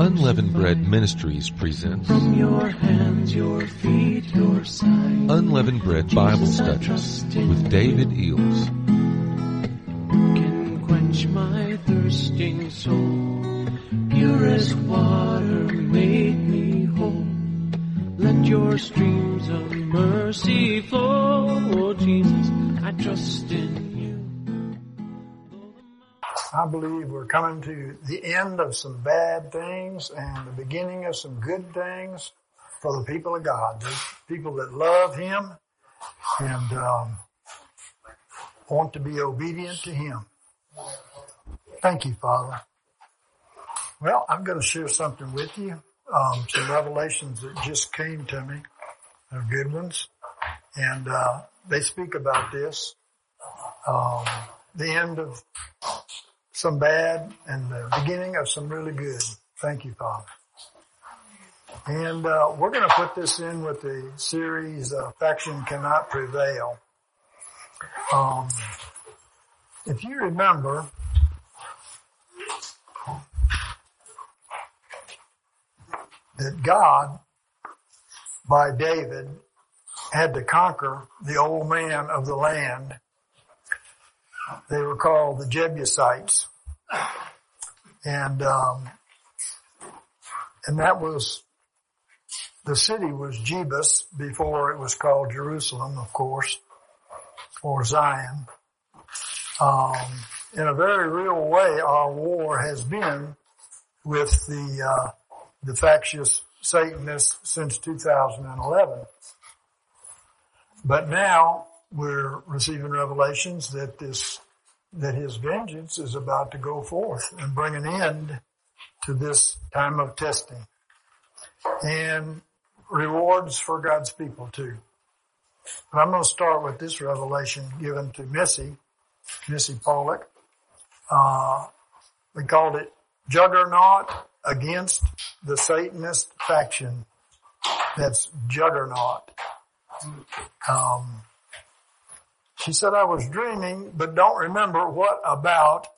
Unleavened Bread Ministries presents From your hands, your feet, your side. Unleavened Bread Bible Jesus, I Studies with David Eells. can quench my thirsting soul. Purest water made me whole. Let your streams of mercy flow. Trust in you. I believe we're coming to the end of some bad things and the beginning of some good things for the people of God, the people that love Him and um, want to be obedient to Him. Thank you, Father. Well, I'm going to share something with you, um, some revelations that just came to me. They're good ones, and uh, they speak about this. Um, the end of some bad and the beginning of some really good. Thank you, Father. And uh, we're going to put this in with the series uh, "Faction Cannot Prevail." Um, if you remember, that God, by David, had to conquer the old man of the land. They were called the Jebusites and um, and that was the city was Jebus before it was called Jerusalem, of course, or Zion. Um, in a very real way, our war has been with the uh, the factious Satanists since 2011. But now we're receiving revelations that this that his vengeance is about to go forth and bring an end to this time of testing and rewards for God's people too. But I'm going to start with this revelation given to Missy, Missy Pollock. Uh, we called it Juggernaut against the Satanist faction. That's Juggernaut. Um, she said, I was dreaming, but don't remember what about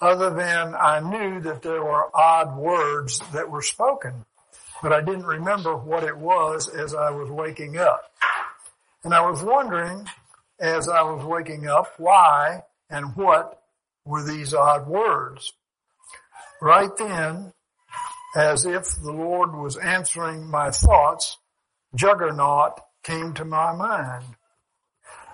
other than I knew that there were odd words that were spoken, but I didn't remember what it was as I was waking up. And I was wondering as I was waking up why and what were these odd words. Right then, as if the Lord was answering my thoughts, juggernaut came to my mind.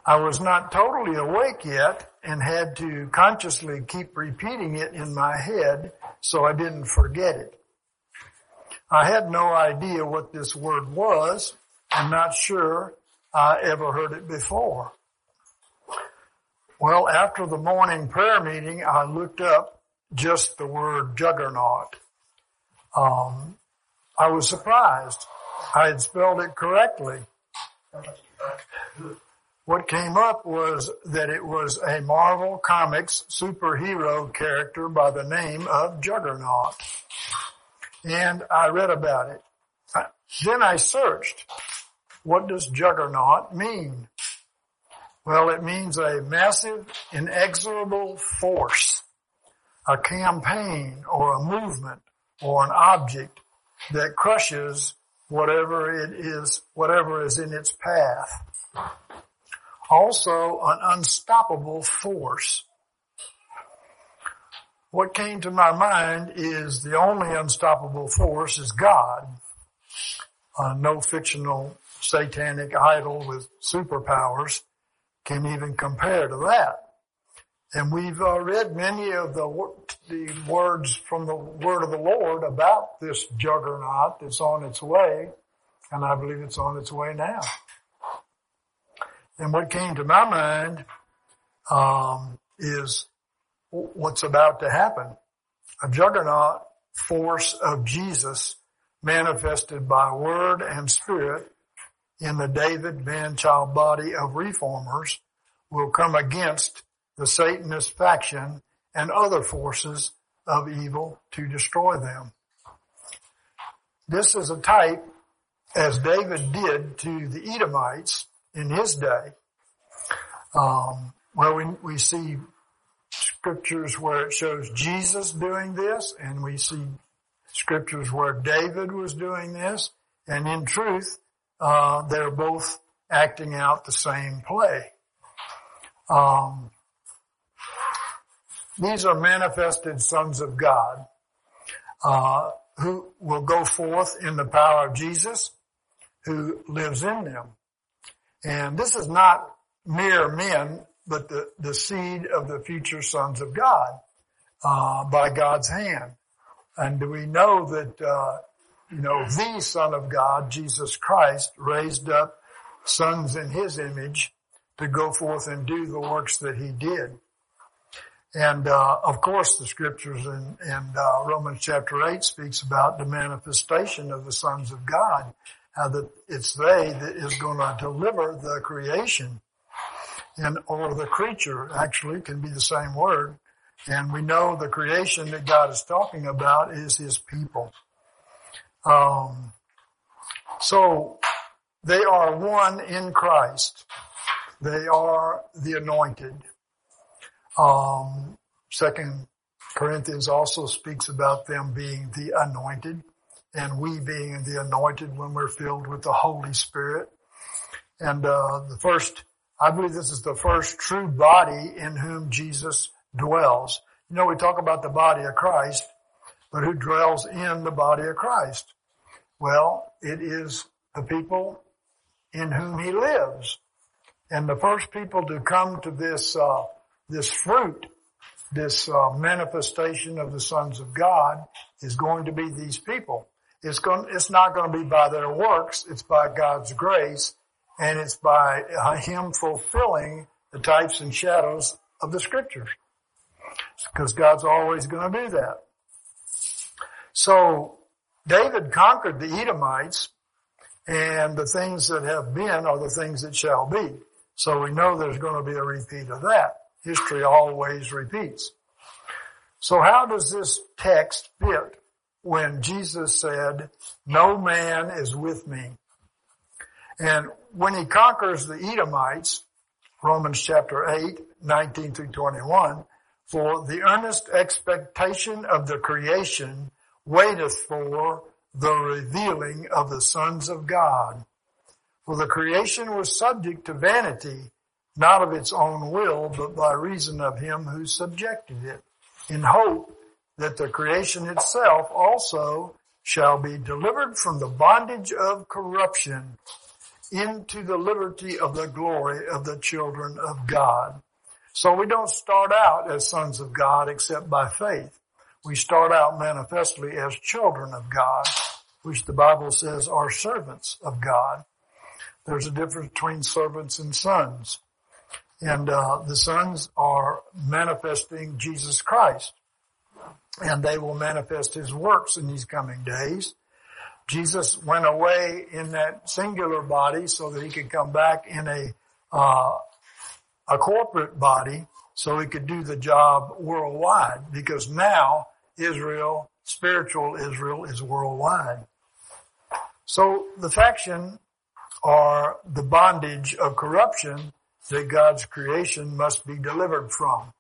I was not totally awake yet and had to consciously keep repeating it in my head so I didn't forget it. I had no idea what this word was. I'm not sure I ever heard it before. Well, after the morning prayer meeting, I looked up just the word juggernaut. Um, I was surprised. I had spelled it correctly. What came up was that it was a Marvel Comics superhero character by the name of Juggernaut. And I read about it. Then I searched. What does Juggernaut mean? Well, it means a massive, inexorable force, a campaign or a movement or an object that crushes whatever it is, whatever is in its path also an unstoppable force. What came to my mind is the only unstoppable force is God. Uh, no fictional satanic idol with superpowers can even compare to that. And we've uh, read many of the, the words from the word of the Lord about this juggernaut that's on its way. And I believe it's on its way now. And what came to my mind um, is what's about to happen. A juggernaut force of Jesus manifested by word and spirit in the David man-child body of reformers will come against the Satanist faction and other forces of evil to destroy them. This is a type as David did to the Edomites in his day. Um, well, we, we see scriptures where it shows Jesus doing this and we see scriptures where David was doing this. And in truth, uh, they're both acting out the same play. Um, these are manifested sons of God uh, who will go forth in the power of Jesus, who lives in them. And this is not mere men, but the, the seed of the future sons of God uh, by God's hand. And we know that, uh, you know, the Son of God, Jesus Christ, raised up sons in His image to go forth and do the works that He did. And uh, of course, the scriptures in, in uh, Romans chapter eight speaks about the manifestation of the sons of God, how that it's they that is going to deliver the creation, and or the creature actually can be the same word. And we know the creation that God is talking about is His people. Um, so they are one in Christ. They are the anointed. Um, Second Corinthians also speaks about them being the anointed and we being the anointed when we're filled with the Holy Spirit. And uh, the first, I believe this is the first true body in whom Jesus dwells. You know, we talk about the body of Christ, but who dwells in the body of Christ? Well, it is the people in whom he lives. And the first people to come to this, uh, this fruit, this uh, manifestation of the sons of God is going to be these people. It's going, it's not going to be by their works. It's by God's grace and it's by Him fulfilling the types and shadows of the scriptures. Because God's always going to do that. So David conquered the Edomites and the things that have been are the things that shall be. So we know there's going to be a repeat of that. History always repeats. So how does this text fit when Jesus said, no man is with me? And when he conquers the Edomites, Romans chapter 8, 19 through 21, for the earnest expectation of the creation waiteth for the revealing of the sons of God. For the creation was subject to vanity, not of its own will, but by reason of him who subjected it, in hope that the creation itself also shall be delivered from the bondage of corruption into the liberty of the glory of the children of God. So we don't start out as sons of God except by faith. We start out manifestly as children of God, which the Bible says are servants of God. There's a difference between servants and sons. And uh, the sons are manifesting Jesus Christ. And they will manifest his works in these coming days. Jesus went away in that singular body so that he could come back in a uh, a corporate body so he could do the job worldwide because now Israel, spiritual Israel is worldwide. So the faction are the bondage of corruption that God's creation must be delivered from.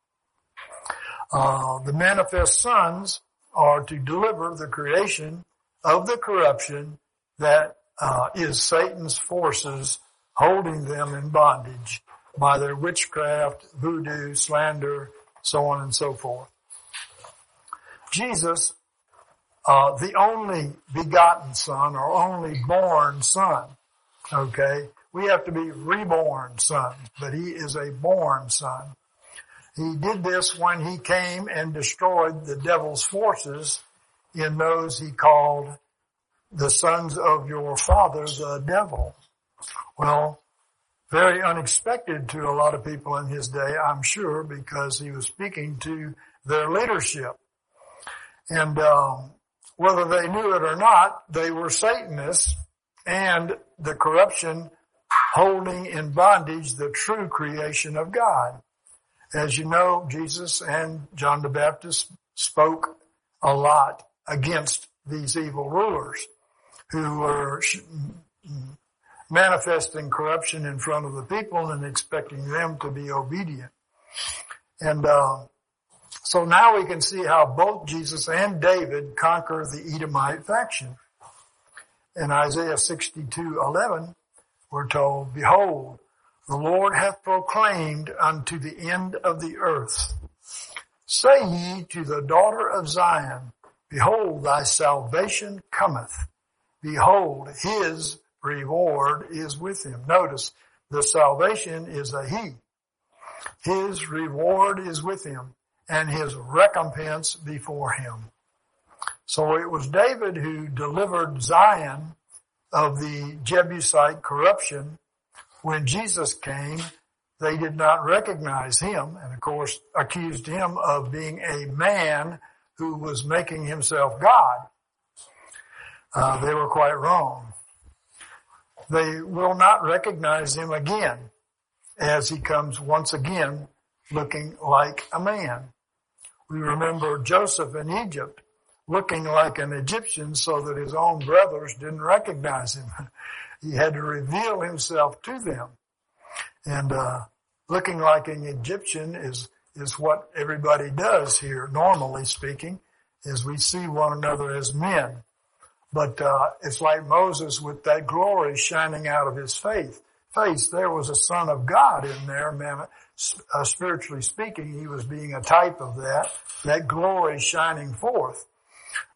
Uh, the manifest sons are to deliver the creation of the corruption that uh, is Satan's forces holding them in bondage by their witchcraft, voodoo, slander, so on and so forth. Jesus, uh, the only begotten son or only born son, okay, we have to be reborn sons, but he is a born son. He did this when he came and destroyed the devil's forces in those he called the sons of your father, the devil. Well, very unexpected to a lot of people in his day, I'm sure, because he was speaking to their leadership. And um, whether they knew it or not, they were Satanists and the corruption holding in bondage the true creation of God. As you know, Jesus and John the Baptist spoke a lot against these evil rulers who were manifesting corruption in front of the people and expecting them to be obedient. And, uh, so now we can see how both Jesus and David conquer the Edomite faction. In Isaiah 62, 11, we're told, Behold, the Lord hath proclaimed unto the end of the earth. Say ye to the daughter of Zion, Behold, thy salvation cometh. Behold, his reward is with him. Notice, the salvation is a he. His reward is with him and his recompense before him. So it was David who delivered Zion of the Jebusite corruption. When Jesus came, they did not recognize him and of course accused him of being a man who was making himself God. Uh, they were quite wrong. They will not recognize him again as he comes once again looking like a man. We remember Joseph in Egypt looking like an Egyptian so that his own brothers didn't recognize him. He had to reveal himself to them. And, uh, looking like an Egyptian is, is what everybody does here, normally speaking, is we see one another as men. But, uh, it's like Moses with that glory shining out of his faith. Face, there was a son of God in there, man, uh, spiritually speaking, he was being a type of that, that glory shining forth.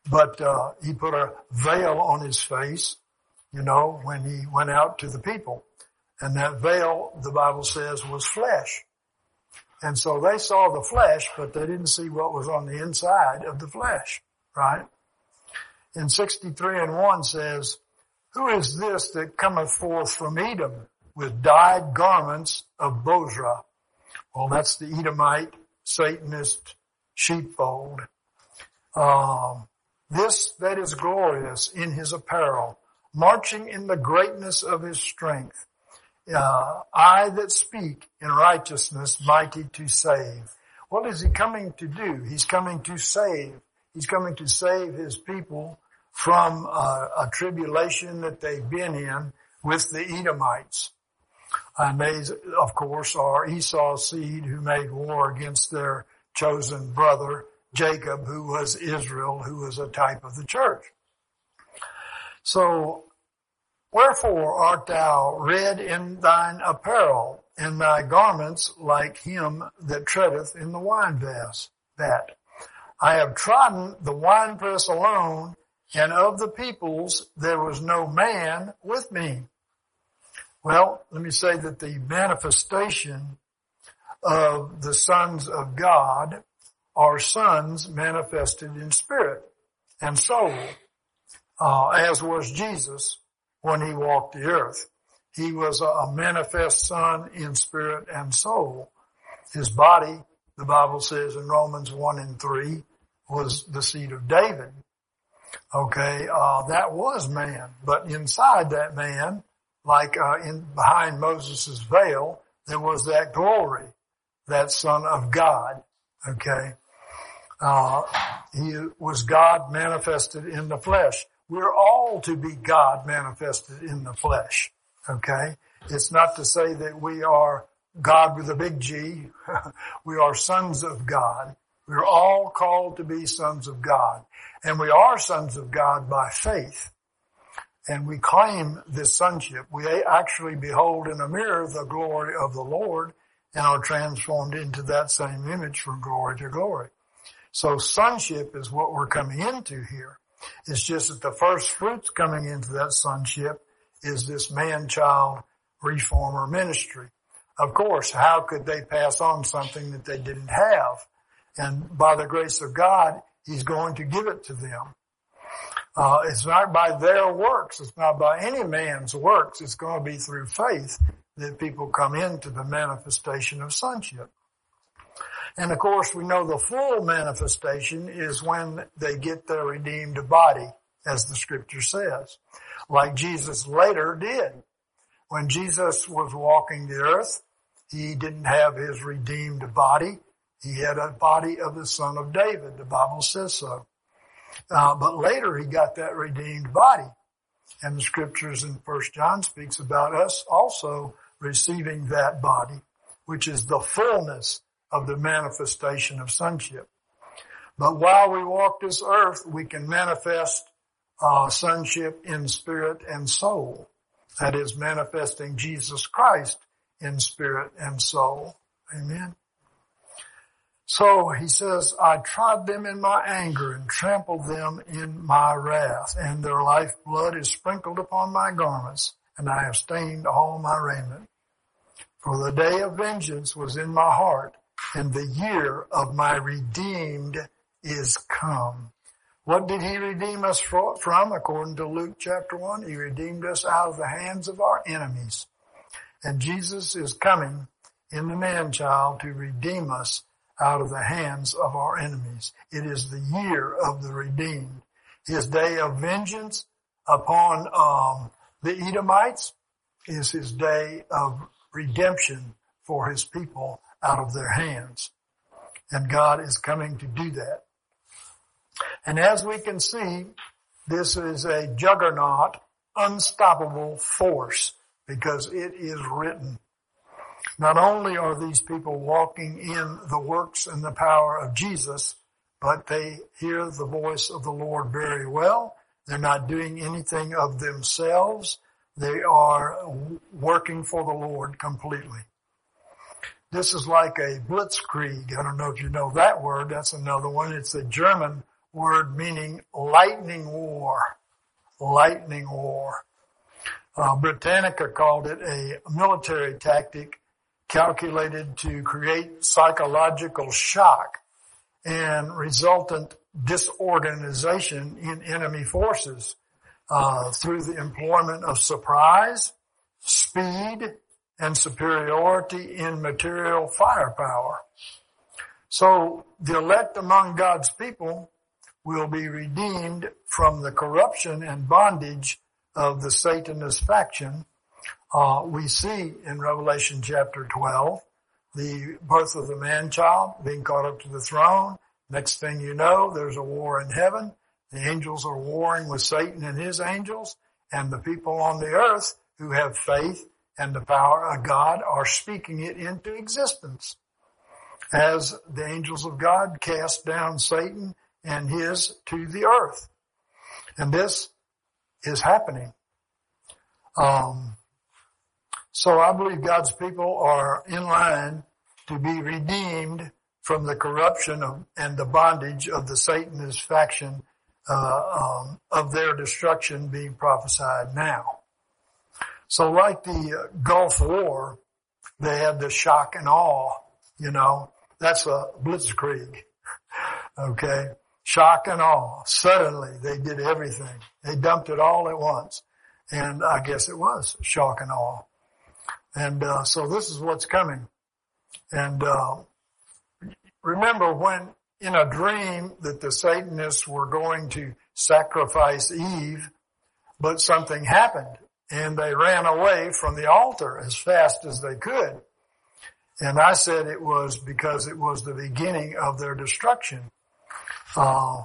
But, uh, he put a veil on his face, you know, when he went out to the people. And that veil, the Bible says, was flesh. And so they saw the flesh, but they didn't see what was on the inside of the flesh, right? In 63 and 1 says, Who is this that cometh forth from Edom with dyed garments of Bozrah? Well, that's the Edomite Satanist sheepfold. Um, this that is glorious in his apparel, marching in the greatness of his strength. Uh, I that speak in righteousness, mighty to save. What is he coming to do? He's coming to save. He's coming to save his people from uh, a tribulation that they've been in with the Edomites. And they, of course, are Esau's seed who made war against their chosen brother, Jacob, who was Israel, who was a type of the church. So, wherefore art thou red in thine apparel, and thy garments like him that treadeth in the wine vase? That I have trodden the winepress alone, and of the peoples there was no man with me. Well, let me say that the manifestation of the sons of God are sons manifested in spirit and soul, uh, as was Jesus when he walked the earth. He was a manifest son in spirit and soul. His body, the Bible says in Romans 1 and 3, was the seed of David. Okay, uh, that was man, but inside that man like uh, in behind Moses' veil, there was that glory, that Son of God. Okay, uh, he was God manifested in the flesh. We're all to be God manifested in the flesh. Okay, it's not to say that we are God with a big G. we are sons of God. We're all called to be sons of God. And we are sons of God by faith and we claim this sonship, we actually behold in a mirror the glory of the Lord and are transformed into that same image from glory to glory. So sonship is what we're coming into here. It's just that the first fruits coming into that sonship is this man-child reformer ministry. Of course, how could they pass on something that they didn't have? And by the grace of God, He's going to give it to them. Uh, it's not by their works. It's not by any man's works. It's going to be through faith that people come into the manifestation of sonship. And of course, we know the full manifestation is when they get their redeemed body, as the scripture says, like Jesus later did. When Jesus was walking the earth, he didn't have his redeemed body. He had a body of the son of David. The Bible says so. Uh, but later he got that redeemed body. And the scriptures in First John speaks about us also receiving that body, which is the fullness of the manifestation of sonship. But while we walk this earth, we can manifest uh, sonship in spirit and soul. That is manifesting Jesus Christ in spirit and soul. Amen. So he says, I trod them in my anger and trampled them in my wrath, and their lifeblood is sprinkled upon my garments, and I have stained all my raiment. For the day of vengeance was in my heart, and the year of my redeemed is come. What did he redeem us from? According to Luke chapter 1, he redeemed us out of the hands of our enemies. And Jesus is coming in the man-child to redeem us out of the hands of our enemies. It is the year of the redeemed. His day of vengeance upon um, the Edomites is his day of redemption for his people out of their hands. And God is coming to do that. And as we can see, this is a juggernaut, unstoppable force because it is written. Not only are these people walking in the works and the power of Jesus, but they hear the voice of the Lord very well. They're not doing anything of themselves. They are working for the Lord completely. This is like a blitzkrieg. I don't know if you know that word. That's another one. It's a German word meaning lightning war. Lightning war. Uh, Britannica called it a military tactic calculated to create psychological shock and resultant disorganization in enemy forces uh, through the employment of surprise, speed, and superiority in material firepower. So the elect among God's people will be redeemed from the corruption and bondage of the Satanist faction. Uh, we see in Revelation chapter 12 the birth of the man-child being caught up to the throne. Next thing you know, there's a war in heaven. The angels are warring with Satan and his angels, and the people on the earth who have faith and the power of God are speaking it into existence. As the angels of God cast down Satan and his to the earth. And this is happening. Um, so I believe God's people are in line to be redeemed from the corruption of, and the bondage of the Satanist faction uh, um, of their destruction being prophesied now. So like the Gulf War, they had the shock and awe, you know, that's a blitzkrieg. okay shock and awe. Suddenly they did everything. They dumped it all at once. And I guess it was shock and awe. And uh, so this is what's coming. And uh, remember when in a dream that the Satanists were going to sacrifice Eve, but something happened and they ran away from the altar as fast as they could. And I said it was because it was the beginning of their destruction. Uh,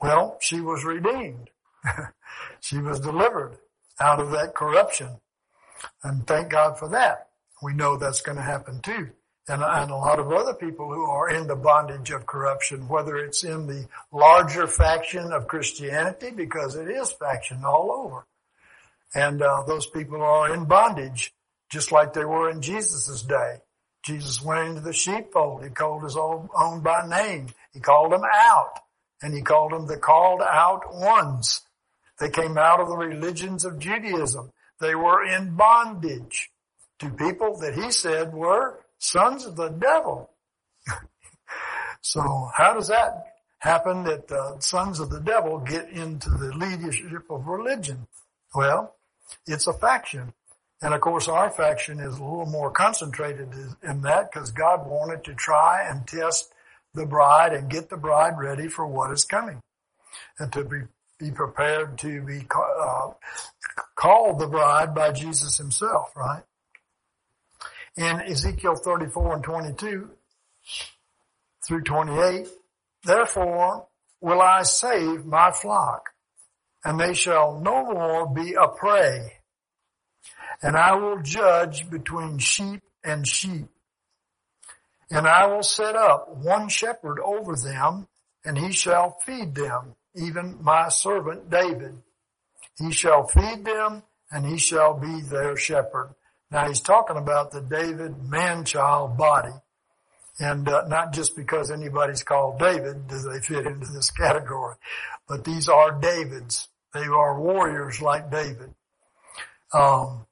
well, she was redeemed. she was delivered out of that corruption. And thank God for that. We know that's going to happen too. And, and, a lot of other people who are in the bondage of corruption, whether it's in the larger faction of Christianity, because it is faction all over. And uh, those people are in bondage, just like they were in Jesus' day. Jesus went into the sheepfold. He called his own, own by name. He called them out and he called them the called out ones. They came out of the religions of Judaism. They were in bondage to people that he said were sons of the devil. so how does that happen that the sons of the devil get into the leadership of religion? Well, it's a faction. And of course our faction is a little more concentrated in that because God wanted to try and test the bride and get the bride ready for what is coming and to be, be prepared to be uh, called the bride by Jesus himself, right? In Ezekiel 34 and 22 through 28, therefore will I save my flock and they shall no more be a prey and I will judge between sheep and sheep And I will set up one shepherd over them, and he shall feed them, even my servant David. He shall feed them, and he shall be their shepherd. Now he's talking about the David man-child body. And uh, not just because anybody's called David do they fit into this category, but these are Davids. They are warriors like David. Um,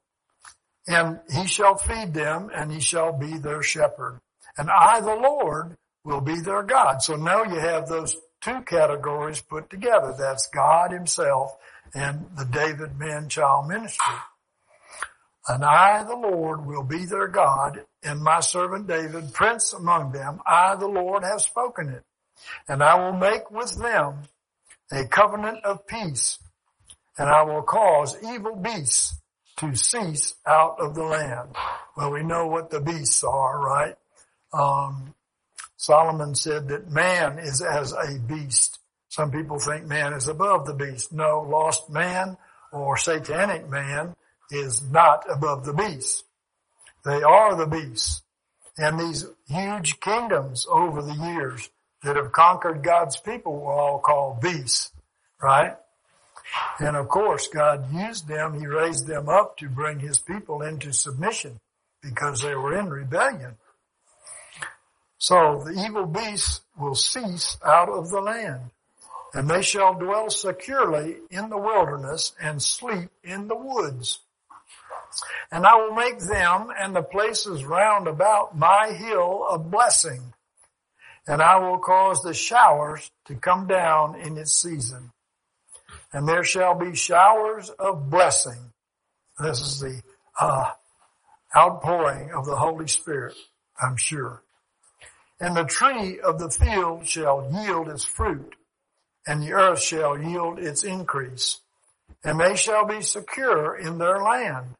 and he shall feed them and he shall be their shepherd. And I, the Lord, will be their God. So now you have those two categories put together. That's God himself and the David man-child ministry. And I, the Lord, will be their God, and my servant David, prince among them. I, the Lord, have spoken it. And I will make with them a covenant of peace, and I will cause evil beasts to cease out of the land. Well, we know what the beasts are, right? Um, Solomon said that man is as a beast. Some people think man is above the beast. No, lost man or satanic man is not above the beast. They are the beasts. And these huge kingdoms over the years that have conquered God's people were all called beasts, right? And of course, God used them, He raised them up to bring His people into submission because they were in rebellion. So the evil beasts will cease out of the land and they shall dwell securely in the wilderness and sleep in the woods. And I will make them and the places round about my hill a blessing. And I will cause the showers to come down in its season. And there shall be showers of blessing. This is the uh, outpouring of the Holy Spirit, I'm sure. And the tree of the field shall yield its fruit, and the earth shall yield its increase. And they shall be secure in their land,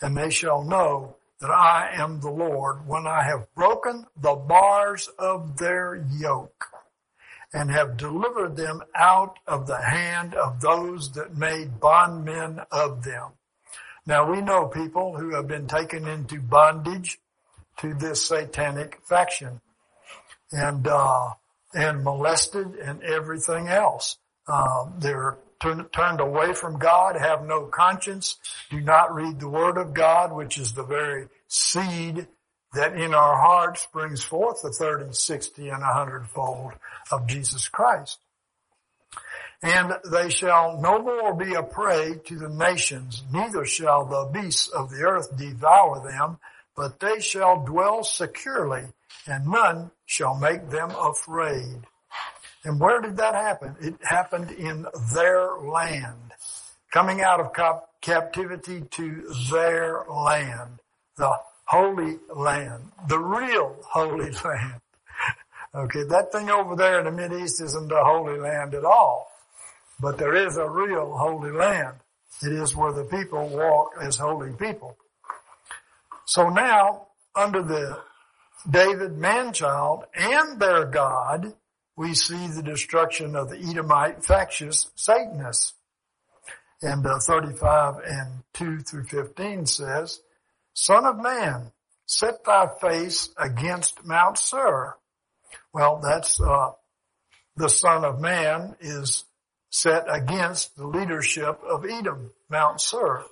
and they shall know that I am the Lord when I have broken the bars of their yoke and have delivered them out of the hand of those that made bondmen of them. Now we know people who have been taken into bondage to this satanic faction and, uh, and molested and everything else. Um, they're turn, turned away from God, have no conscience, do not read the Word of God, which is the very seed that in our hearts brings forth the 30, 60, and 100 fold of Jesus Christ. And they shall no more be a prey to the nations, neither shall the beasts of the earth devour them, but they shall dwell securely, and none shall make them afraid. And where did that happen? It happened in their land. Coming out of cap- captivity to their land. The holy land. The real holy land. Okay, that thing over there in the Mideast isn't the holy land at all. But there is a real holy land. It is where the people walk as holy people. So now, under the David man-child and their God, we see the destruction of the Edomite factious Satanists. And uh, 35 and 2 through 15 says, Son of man, set thy face against Mount Seir. Well, that's, uh, the son of man is set against the leadership of Edom, Mount Seir.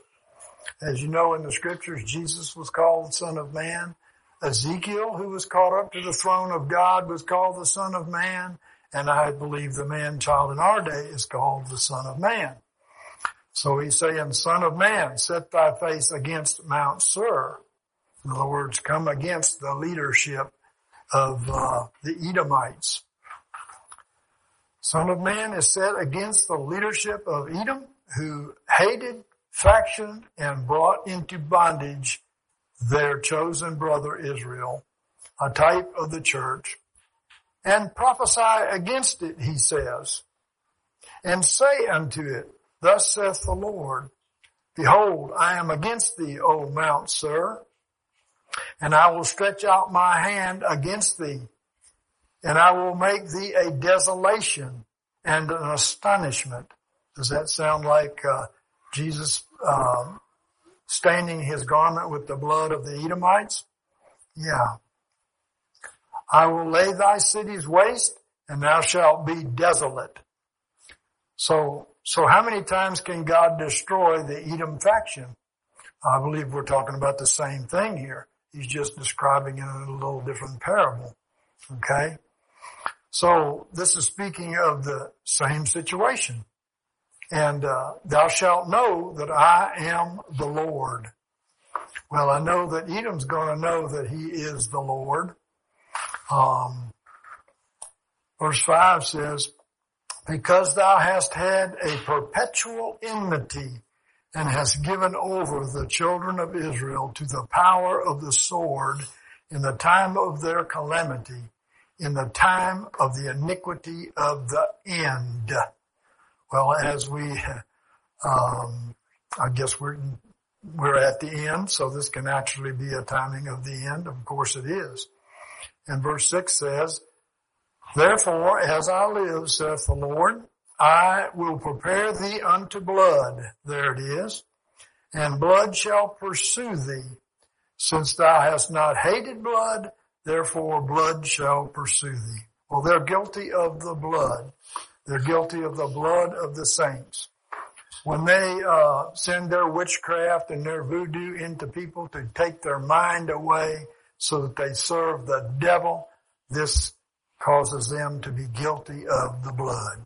As you know in the scriptures, Jesus was called son of man. Ezekiel, who was caught up to the throne of God, was called the Son of Man, and I believe the man child in our day is called the Son of Man. So he's saying, Son of Man, set thy face against Mount Seir. In other words, come against the leadership of uh, the Edomites. Son of Man is set against the leadership of Edom, who hated faction and brought into bondage their chosen brother Israel, a type of the church, and prophesy against it, he says, and say unto it, thus saith the Lord, behold, I am against thee, O Mount Seir, and I will stretch out my hand against thee, and I will make thee a desolation and an astonishment. Does that sound like uh, Jesus um, staining his garment with the blood of the Edomites? Yeah. I will lay thy cities waste and thou shalt be desolate. So, so how many times can God destroy the Edom faction? I believe we're talking about the same thing here. He's just describing it in a little different parable. Okay? So this is speaking of the same situation. And uh, thou shalt know that I am the Lord. Well, I know that Edom's going to know that he is the Lord. Um, verse 5 says, Because thou hast had a perpetual enmity and has given over the children of Israel to the power of the sword in the time of their calamity, in the time of the iniquity of the end. Well, as we, um, I guess we're we're at the end, so this can actually be a timing of the end. Of course it is. And verse 6 says, Therefore, as I live, saith the Lord, I will prepare thee unto blood. There it is. And blood shall pursue thee. Since thou hast not hated blood, therefore blood shall pursue thee. Well, they're guilty of the blood. They're guilty of the blood of the saints when they uh, send their witchcraft and their voodoo into people to take their mind away so that they serve the devil, this causes them to be guilty of the blood.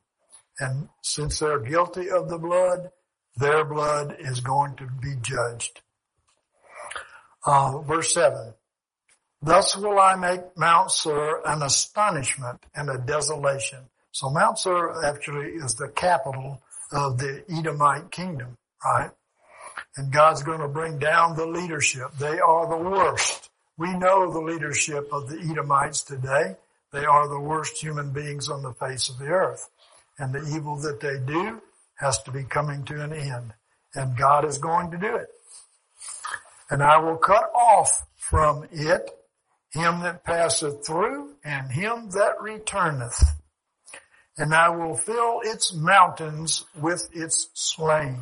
And since they're guilty of the blood, their blood is going to be judged. Uh, verse 7. Thus will I make Mount Seir an astonishment and a desolation. So Mount Seir actually is the capital of the Edomite kingdom, right? And God's going to bring down the leadership. They are the worst. We know the leadership of the Edomites today. They are the worst human beings on the face of the earth. And the evil that they do has to be coming to an end. And God is going to do it. And I will cut off from it him that passeth through and him that returneth and I will fill its mountains with its slain.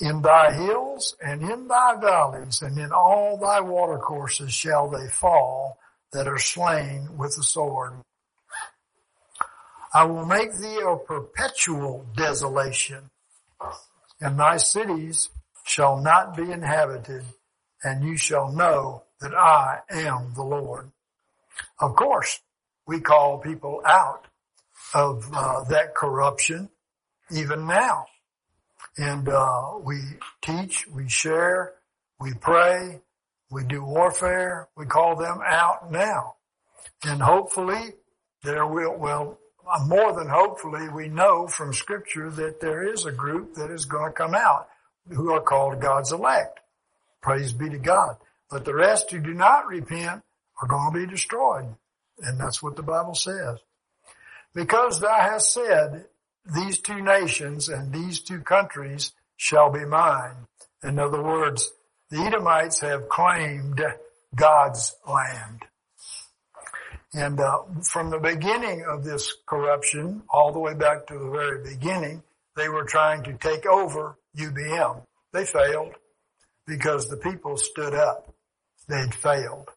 In thy hills and in thy valleys and in all thy watercourses shall they fall that are slain with the sword. I will make thee a perpetual desolation and thy cities shall not be inhabited and you shall know that I am the Lord. Of course, we call people out of uh, that corruption even now. And uh, we teach, we share, we pray, we do warfare. We call them out now, and hopefully there will. Well, more than hopefully, we know from Scripture that there is a group that is going to come out who are called God's elect. Praise be to God. But the rest who do not repent are going to be destroyed. And that's what the Bible says. Because thou hast said, these two nations and these two countries shall be mine. In other words, the Edomites have claimed God's land. And uh, from the beginning of this corruption, all the way back to the very beginning, they were trying to take over UBM. They failed because the people stood up. They'd failed.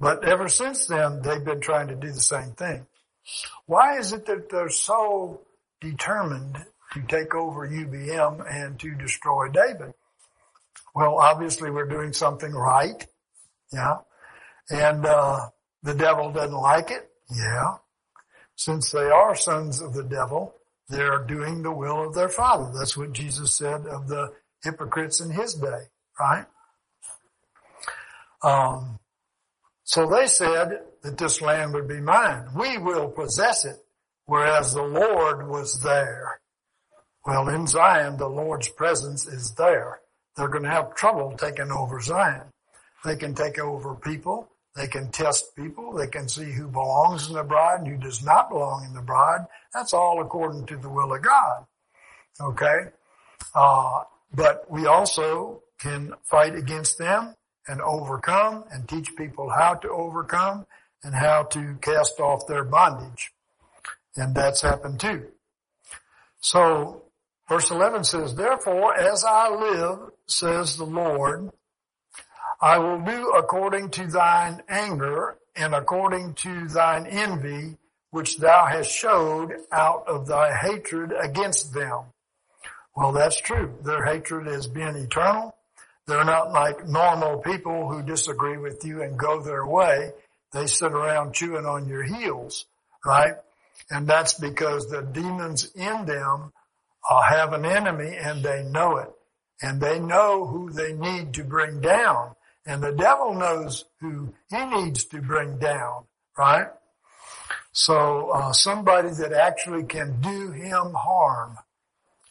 But ever since then, they've been trying to do the same thing. Why is it that they're so determined to take over UBM and to destroy David? Well, obviously we're doing something right. Yeah. And, uh, the devil doesn't like it. Yeah. Since they are sons of the devil, they're doing the will of their father. That's what Jesus said of the hypocrites in his day, right? Um, so they said that this land would be mine. We will possess it, whereas the Lord was there. Well, in Zion, the Lord's presence is there. They're going to have trouble taking over Zion. They can take over people. They can test people. They can see who belongs in the bride and who does not belong in the bride. That's all according to the will of God. Okay? Uh, but we also can fight against them and overcome and teach people how to overcome and how to cast off their bondage. And that's happened too. So verse 11 says, therefore as I live, says the Lord, I will do according to thine anger and according to thine envy, which thou hast showed out of thy hatred against them. Well, that's true. Their hatred has been eternal. They're not like normal people who disagree with you and go their way. They sit around chewing on your heels, right? And that's because the demons in them uh, have an enemy and they know it. And they know who they need to bring down. And the devil knows who he needs to bring down, right? So uh, somebody that actually can do him harm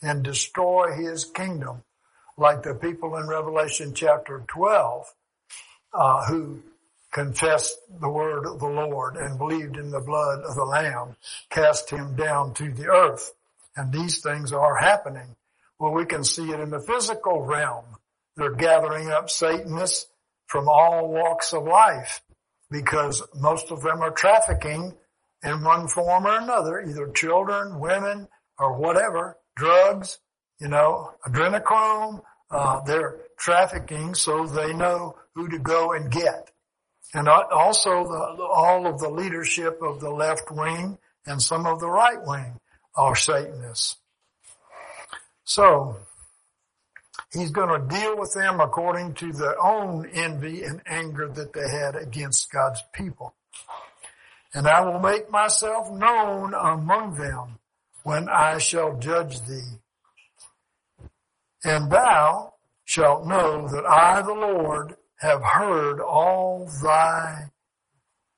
and destroy his kingdom, like the people in Revelation chapter 12, uh, who confessed the word of the Lord and believed in the blood of the Lamb, cast him down to the earth. And these things are happening. Well, we can see it in the physical realm. They're gathering up Satanists from all walks of life because most of them are trafficking in one form or another, either children, women, or whatever, drugs, you know, adrenochrome, uh, they're trafficking so they know who to go and get. And also the, all of the leadership of the left wing and some of the right wing are Satanists. So, he's going to deal with them according to their own envy and anger that they had against God's people. And I will make myself known among them when I shall judge thee. And thou shalt know that I, the Lord, have heard all thy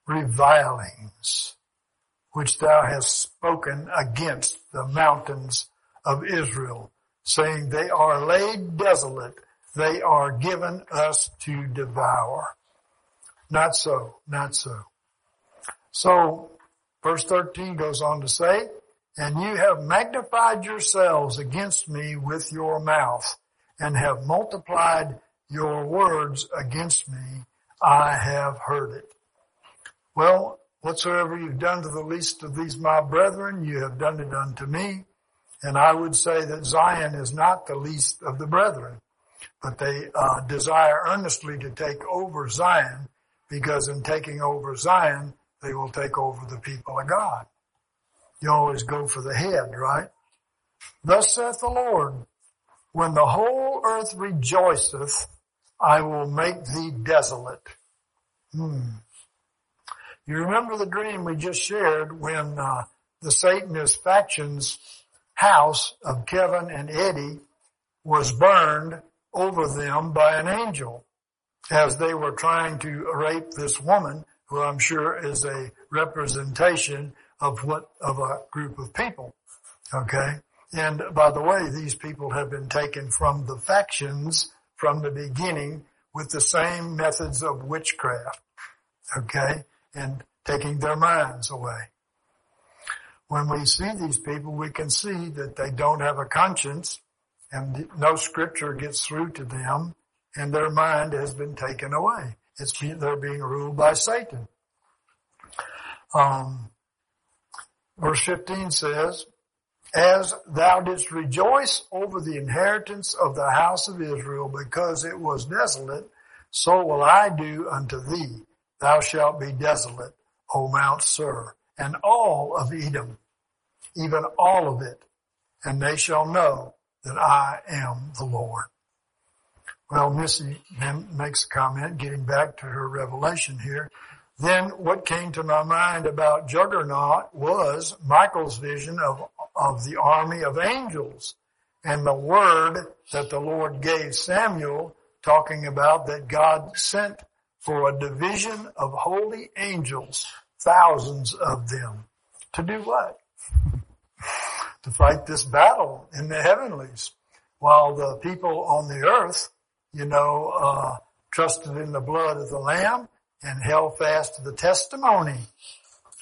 revilings, which thou hast spoken against the mountains of Israel, saying they are laid desolate, they are given us to devour. Not so, not so. So, verse 13 goes on to say, and you have magnified yourselves against me with your mouth and have multiplied your words against me. I have heard it. Well, whatsoever you've done to the least of these my brethren, you have done it unto me. And I would say that Zion is not the least of the brethren, but they uh, desire earnestly to take over Zion because in taking over Zion, they will take over the people of God. You always go for the head, right? Thus saith the Lord, when the whole earth rejoiceth, I will make thee desolate. Hmm. You remember the dream we just shared when uh, the Satanist faction's house of Kevin and Eddie was burned over them by an angel as they were trying to rape this woman who I'm sure is a representation of what, of a group of people. Okay. And by the way, these people have been taken from the factions from the beginning with the same methods of witchcraft. Okay. And taking their minds away. When we see these people, we can see that they don't have a conscience and no scripture gets through to them and their mind has been taken away. It's they're being ruled by Satan. Um, verse 15 says, as thou didst rejoice over the inheritance of the house of Israel because it was desolate, so will I do unto thee. Thou shalt be desolate, O Mount Seir, and all of Edom, even all of it, and they shall know that I am the Lord. Well, Missy then makes a comment, getting back to her revelation here. Then what came to my mind about Juggernaut was Michael's vision of, of the army of angels and the word that the Lord gave Samuel talking about that God sent for a division of holy angels, thousands of them. To do what? to fight this battle in the heavenlies while the people on the earth you know, uh, trusted in the blood of the Lamb and held fast to the testimony.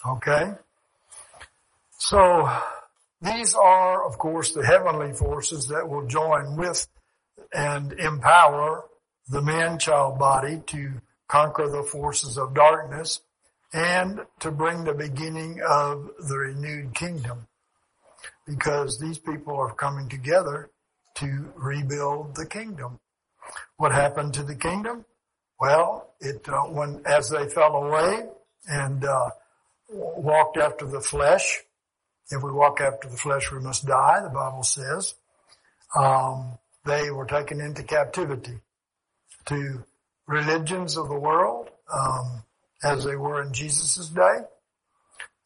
Okay? So, these are, of course, the heavenly forces that will join with and empower the man-child body to conquer the forces of darkness and to bring the beginning of the renewed kingdom. Because these people are coming together to rebuild the kingdom. What happened to the kingdom? Well, it uh, when as they fell away and uh, walked after the flesh. If we walk after the flesh, we must die, the Bible says. Um, they were taken into captivity to religions of the world, um, as they were in Jesus' day,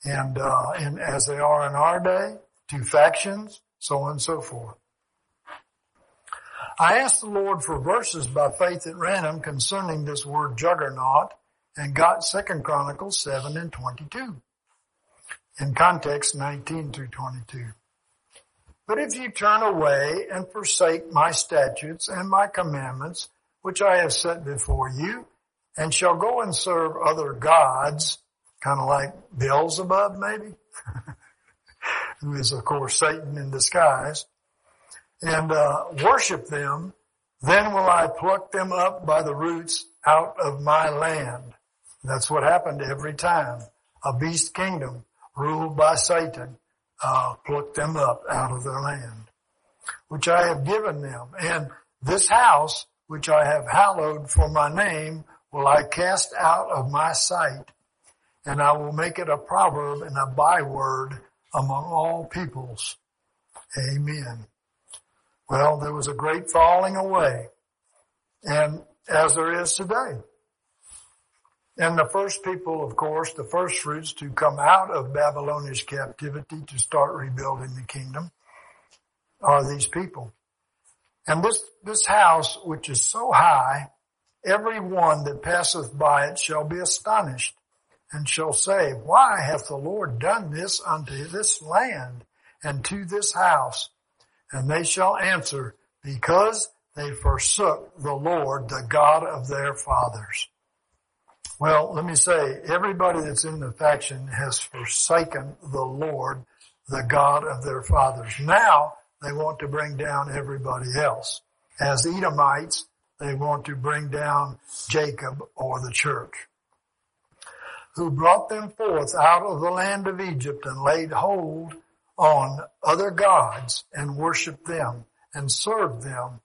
and, uh, and as they are in our day, two factions, so on and so forth. I asked the Lord for verses by faith at random concerning this word juggernaut and got Second Chronicles 7 and 22. In context 19 through 22. But if you turn away and forsake my statutes and my commandments, which I have set before you, and shall go and serve other gods, kind of like Beelzebub maybe, who is of course Satan in disguise, and uh, worship them, then will I pluck them up by the roots out of my land. That's what happened every time. A beast kingdom ruled by Satan uh, plucked them up out of their land, which I have given them. And this house, which I have hallowed for my name, will I cast out of my sight, and I will make it a proverb and a byword among all peoples. Amen. Well, there was a great falling away, and as there is today. And the first people, of course, the first fruits to come out of Babylonish captivity to start rebuilding the kingdom are these people. And this, this house, which is so high, every one that passeth by it shall be astonished and shall say, why hath the Lord done this unto this land and to this house? And they shall answer, because they forsook the Lord, the God of their fathers. Well, let me say, everybody that's in the faction has forsaken the Lord, the God of their fathers. Now they want to bring down everybody else. As Edomites, they want to bring down Jacob or the church who brought them forth out of the land of Egypt and laid hold on other gods and worshiped them and served them.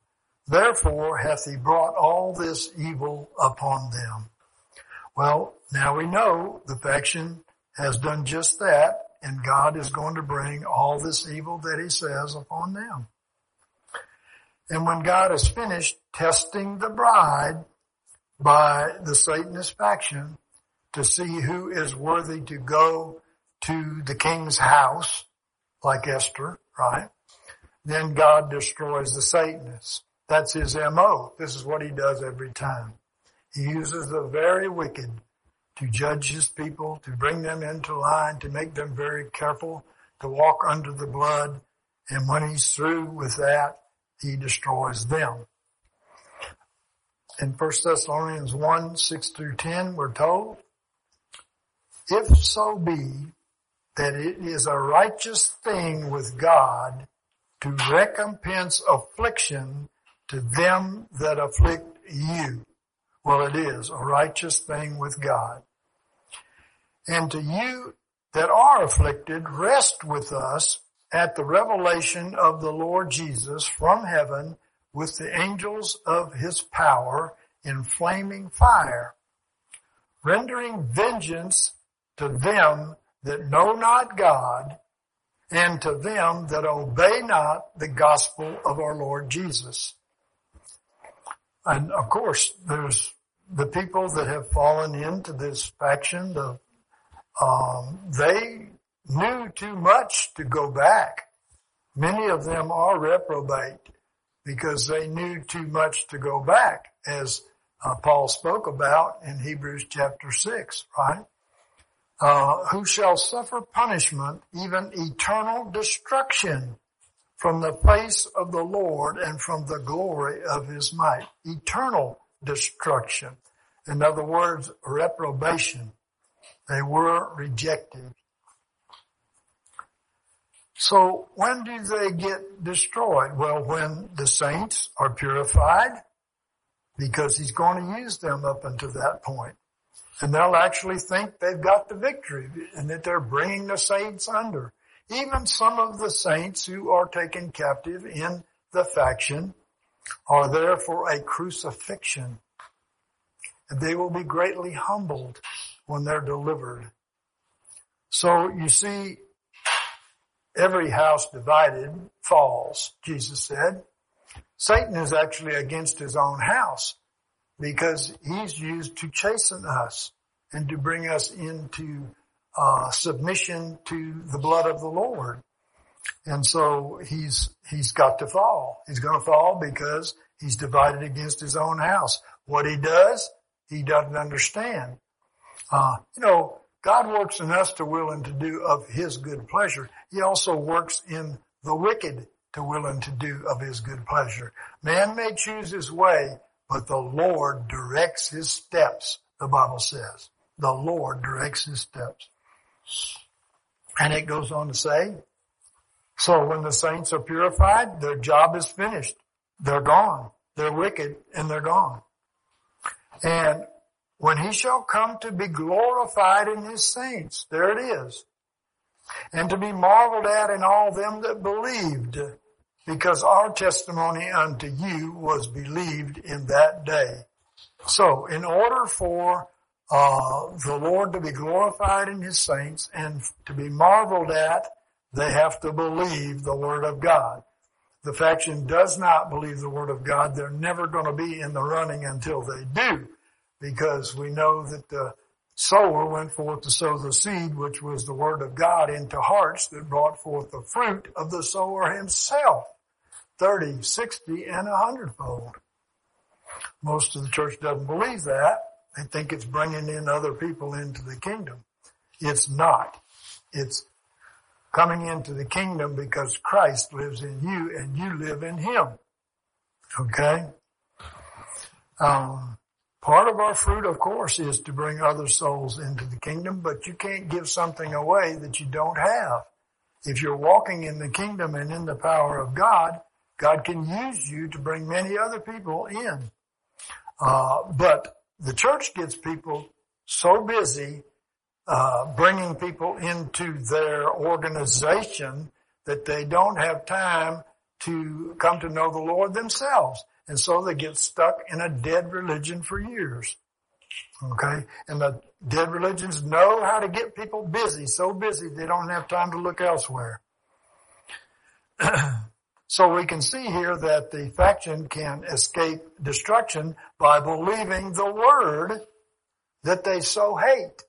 Therefore hath he brought all this evil upon them. Well, now we know the faction has done just that and God is going to bring all this evil that he says upon them. And when God is finished testing the bride by the Satanist faction, to see who is worthy to go to the king's house, like Esther, right? Then God destroys the Satanists. That's his MO. This is what he does every time. He uses the very wicked to judge his people, to bring them into line, to make them very careful, to walk under the blood. And when he's through with that, he destroys them. In 1 Thessalonians 1, 6 through 10, we're told, if so be that it is a righteous thing with God to recompense affliction to them that afflict you. Well, it is a righteous thing with God. And to you that are afflicted, rest with us at the revelation of the Lord Jesus from heaven with the angels of his power in flaming fire, rendering vengeance to them that know not God and to them that obey not the gospel of our Lord Jesus. And of course, there's the people that have fallen into this faction, the, um, they knew too much to go back. Many of them are reprobate because they knew too much to go back, as uh, Paul spoke about in Hebrews chapter 6, right? uh, who shall suffer punishment, even eternal destruction from the face of the Lord and from the glory of his might. Eternal destruction. In other words, reprobation. They were rejected. So when do they get destroyed? Well, when the saints are purified, because he's going to use them up until that point and they'll actually think they've got the victory and that they're bringing the saints under. Even some of the saints who are taken captive in the faction are there for a crucifixion. And they will be greatly humbled when they're delivered. So you see, every house divided falls, Jesus said. Satan is actually against his own house because he's used to chasten us and to bring us into uh, submission to the blood of the Lord. And so he's, he's got to fall. He's going to fall because he's divided against his own house. What he does, he doesn't understand. Uh, you know, God works in us to will and to do of his good pleasure. He also works in the wicked to will and to do of his good pleasure. Man may choose his way, but the Lord directs his steps, the Bible says. The Lord directs his steps. And it goes on to say, so when the saints are purified, their job is finished. They're gone. They're wicked and they're gone. And when he shall come to be glorified in his saints, there it is. And to be marveled at in all them that believed, because our testimony unto you was believed in that day. So in order for uh, the Lord to be glorified in his saints and to be marveled at, they have to believe the word of God. The faction does not believe the word of God. They're never going to be in the running until they do because we know that the sower went forth to sow the seed, which was the word of God into hearts that brought forth the fruit of the sower himself. 30, 60, and a hundredfold. Most of the church doesn't believe that. They think it's bringing in other people into the kingdom. It's not. It's coming into the kingdom because Christ lives in you and you live in Him. Okay? Um, part of our fruit, of course, is to bring other souls into the kingdom, but you can't give something away that you don't have. If you're walking in the kingdom and in the power of God, God can use you to bring many other people in. Uh, but the church gets people so busy uh, bringing people into their organization that they don't have time to come to know the Lord themselves. And so they get stuck in a dead religion for years. Okay? And the dead religions know how to get people busy, so busy they don't have time to look elsewhere. So we can see here that the faction can escape destruction by believing the word that they so hate.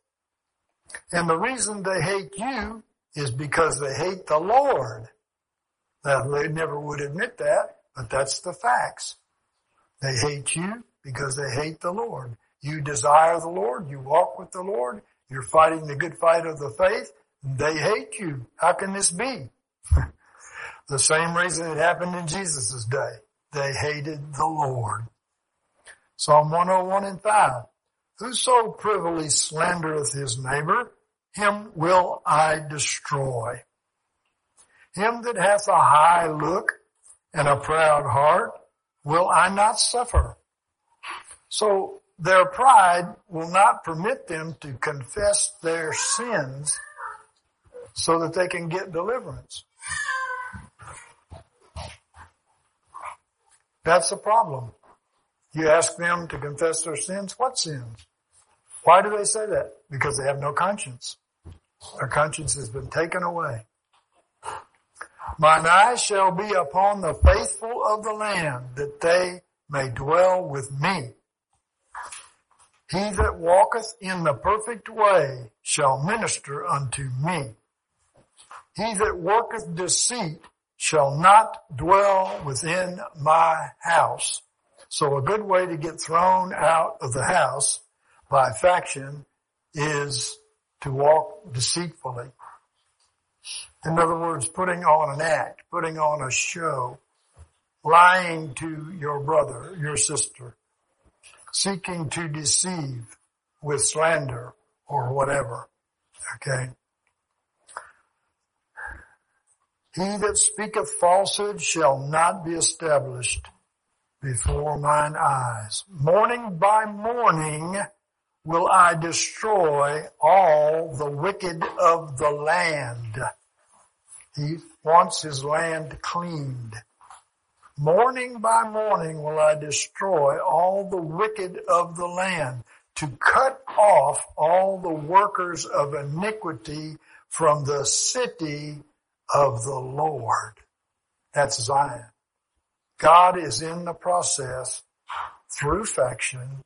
And the reason they hate you is because they hate the Lord. Now, they never would admit that, but that's the facts. They hate you because they hate the Lord. You desire the Lord, you walk with the Lord, you're fighting the good fight of the faith, they hate you. How can this be? The same reason it happened in Jesus' day. They hated the Lord. Psalm 101 and 5. Whoso privily slandereth his neighbor, him will I destroy. Him that hath a high look and a proud heart will I not suffer. So their pride will not permit them to confess their sins so that they can get deliverance. That's the problem. You ask them to confess their sins. What sins? Why do they say that? Because they have no conscience. Their conscience has been taken away. Mine eyes shall be upon the faithful of the land that they may dwell with me. He that walketh in the perfect way shall minister unto me. He that worketh deceit shall not dwell within my house. So a good way to get thrown out of the house by faction is to walk deceitfully. In other words, putting on an act, putting on a show, lying to your brother, your sister, seeking to deceive with slander or whatever. Okay. He that speaketh falsehood shall not be established before mine eyes. Morning by morning will I destroy all the wicked of the land. He wants his land cleaned. Morning by morning will I destroy all the wicked of the land. to cut off all the workers of iniquity from the city of the Lord. That's Zion. God is in the process through faction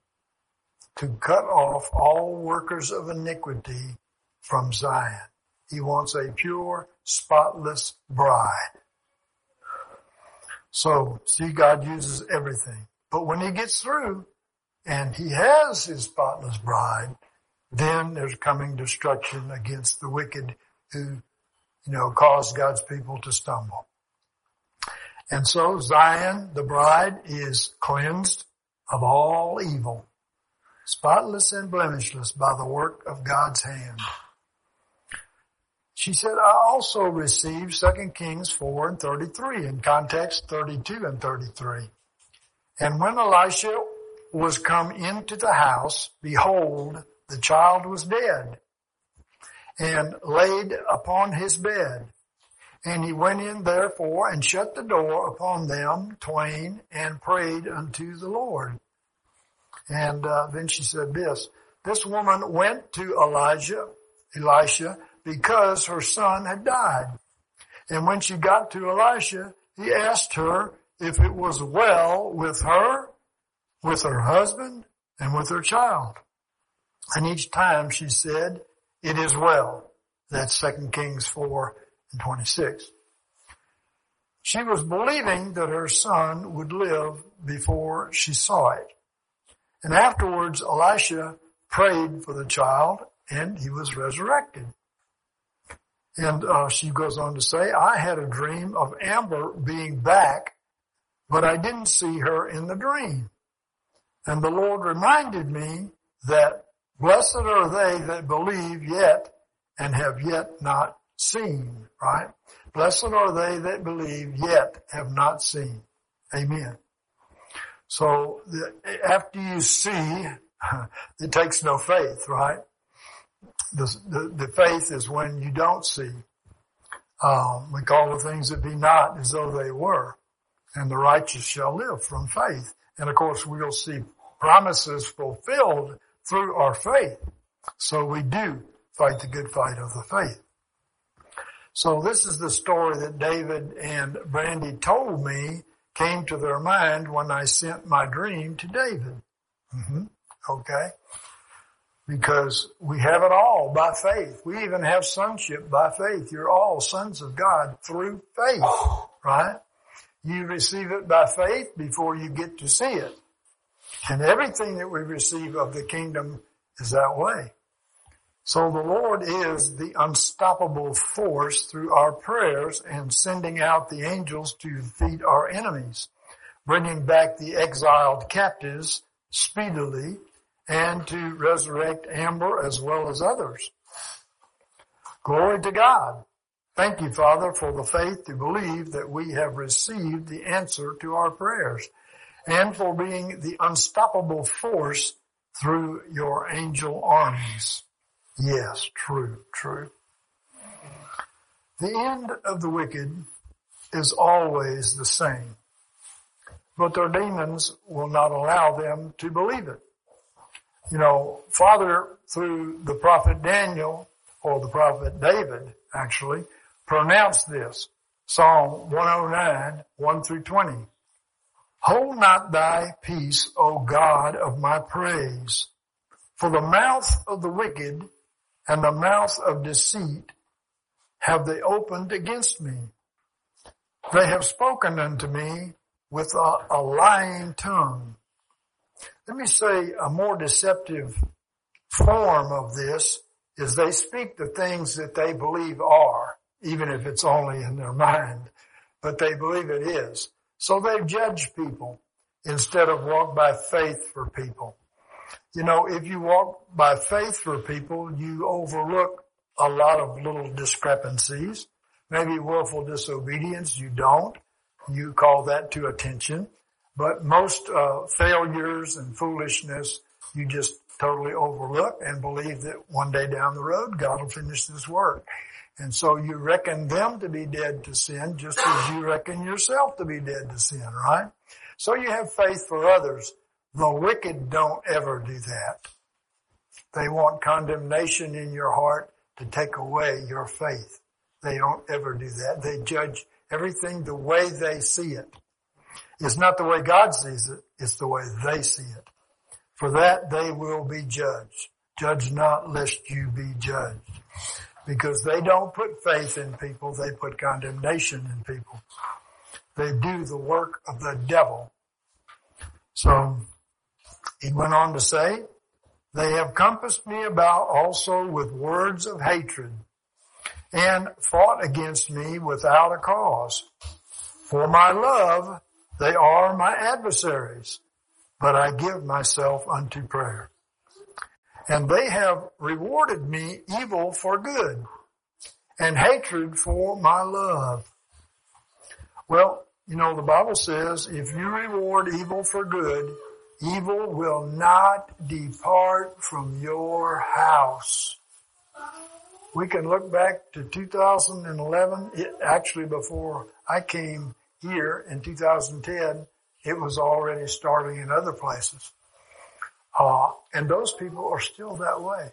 to cut off all workers of iniquity from Zion. He wants a pure, spotless bride. So, see, God uses everything. But when he gets through and he has his spotless bride, then there's coming destruction against the wicked who, you know, cause God's people to stumble. And so Zion, the bride, is cleansed of all evil, spotless and blemishless by the work of God's hand. She said, I also received 2 Kings 4 and 33, in context 32 and 33. And when Elisha was come into the house, behold, the child was dead and laid upon his bed. And he went in therefore and shut the door upon them twain and prayed unto the Lord. And uh, then she said this, this woman went to Elijah, Elisha, because her son had died. And when she got to Elisha, he asked her if it was well with her, with her husband, and with her child. And each time she said, it is well. That's 2 Kings 4 and 26. She was believing that her son would live before she saw it. And afterwards, Elisha prayed for the child and he was resurrected. And uh, she goes on to say, I had a dream of Amber being back, but I didn't see her in the dream. And the Lord reminded me that blessed are they that believe yet and have yet not seen, right? Blessed are they that believe yet have not seen. Amen. So the, after you see, it takes no faith, right? The, the, the faith is when you don't see. Um, we call the things that be not as though they were, and the righteous shall live from faith. And of course, we'll see promises fulfilled through our faith. So we do fight the good fight of the faith. So this is the story that David and Brandy told me came to their mind when I sent my dream to David. Mm-hmm. Okay. Because we have it all by faith. We even have sonship by faith. You're all sons of God through faith, right? You receive it by faith before you get to see it. And everything that we receive of the kingdom is that way. So the Lord is the unstoppable force through our prayers and sending out the angels to defeat our enemies, bringing back the exiled captives speedily and to resurrect Amber as well as others. Glory to God. Thank you, Father, for the faith to believe that we have received the answer to our prayers and for being the unstoppable force through your angel armies. Yes, true, true. The end of the wicked is always the same, but their demons will not allow them to believe it. You know, Father, through the prophet Daniel, or the prophet David, actually, pronounced this. Psalm 109, 1 through 20. Hold not thy peace, O God of my praise, for the mouth of the wicked and the mouth of deceit have they opened against me. They have spoken unto me with a, a lying tongue. Let me say a more deceptive form of this is they speak the things that they believe are, even if it's only in their mind, but they believe it is. So they judge people instead of walk by faith for people. You know, if you walk by faith for people, you overlook a lot of little discrepancies. Maybe willful disobedience, you don't. You call that to attention. But most uh, failures and foolishness, you just totally overlook and believe that one day down the road, God will finish this work. And so you reckon them to be dead to sin just as you reckon yourself to be dead to sin, right? So you have faith for others, the wicked don't ever do that. They want condemnation in your heart to take away your faith. They don't ever do that. They judge everything the way they see it. It's not the way God sees it, it's the way they see it. For that they will be judged. Judge not lest you be judged. Because they don't put faith in people, they put condemnation in people. They do the work of the devil. So, he went on to say, they have compassed me about also with words of hatred and fought against me without a cause. For my love, they are my adversaries, but I give myself unto prayer. And they have rewarded me evil for good and hatred for my love. Well, you know, the Bible says if you reward evil for good, evil will not depart from your house. We can look back to 2011, it, actually before I came here in 2010, it was already starting in other places. Uh, and those people are still that way.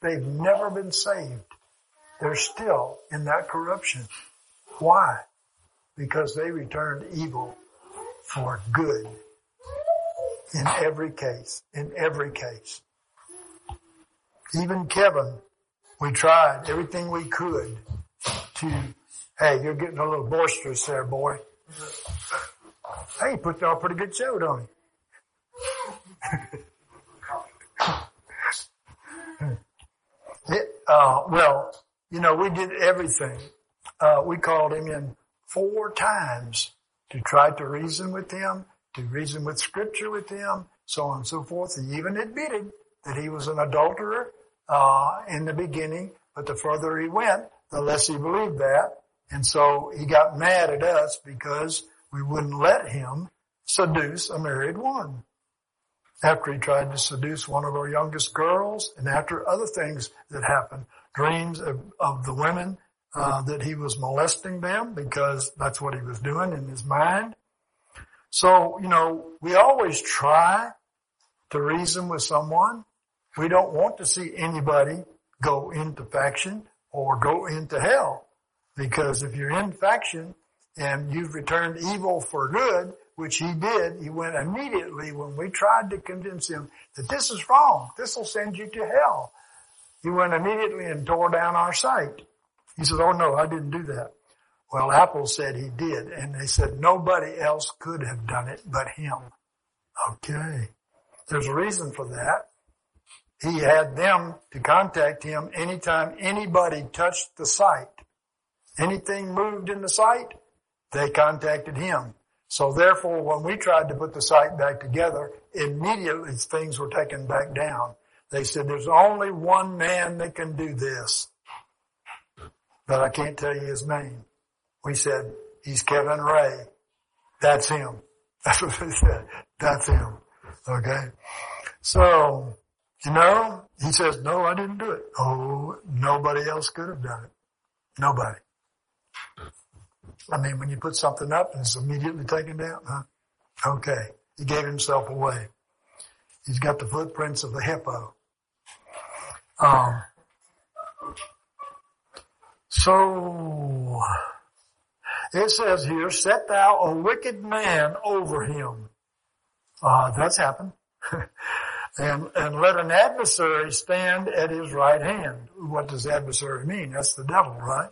They've never been saved. They're still in that corruption. Why? Because they returned evil for good. In every case. In every case. Even Kevin, we tried everything we could to, hey, you're getting a little boisterous there, boy. Hey, put y'all pretty good show, don't he? it, uh, well, you know, we did everything. Uh, we called him in four times to try to reason with him, to reason with scripture with him, so on and so forth. He even admitted that he was an adulterer, uh, in the beginning, but the further he went, the less he believed that. And so he got mad at us because we wouldn't let him seduce a married woman. After he tried to seduce one of our youngest girls and after other things that happened, dreams of, of the women, uh, that he was molesting them because that's what he was doing in his mind. So, you know, we always try to reason with someone. We don't want to see anybody go into faction or go into hell. Because if you're in faction and you've returned evil for good, which he did, he went immediately when we tried to convince him that this is wrong, this will send you to hell. He went immediately and tore down our site. He said, oh no, I didn't do that. Well, Apple said he did, and they said nobody else could have done it but him. Okay. There's a reason for that. He had them to contact him anytime anybody touched the site. Anything moved in the site, they contacted him. So therefore, when we tried to put the site back together, immediately things were taken back down. They said, there's only one man that can do this. But I can't tell you his name. We said, he's Kevin Ray. That's him. That's what they said. That's him. Okay. So, you know, he says, no, I didn't do it. Oh, nobody else could have done it. Nobody. I mean, when you put something up and it's immediately taken down, huh? Okay. He gave himself away. He's got the footprints of the hippo. Um, so, it says here, set thou a wicked man over him. Uh, that's happened. and, and let an adversary stand at his right hand. What does adversary mean? That's the devil, right?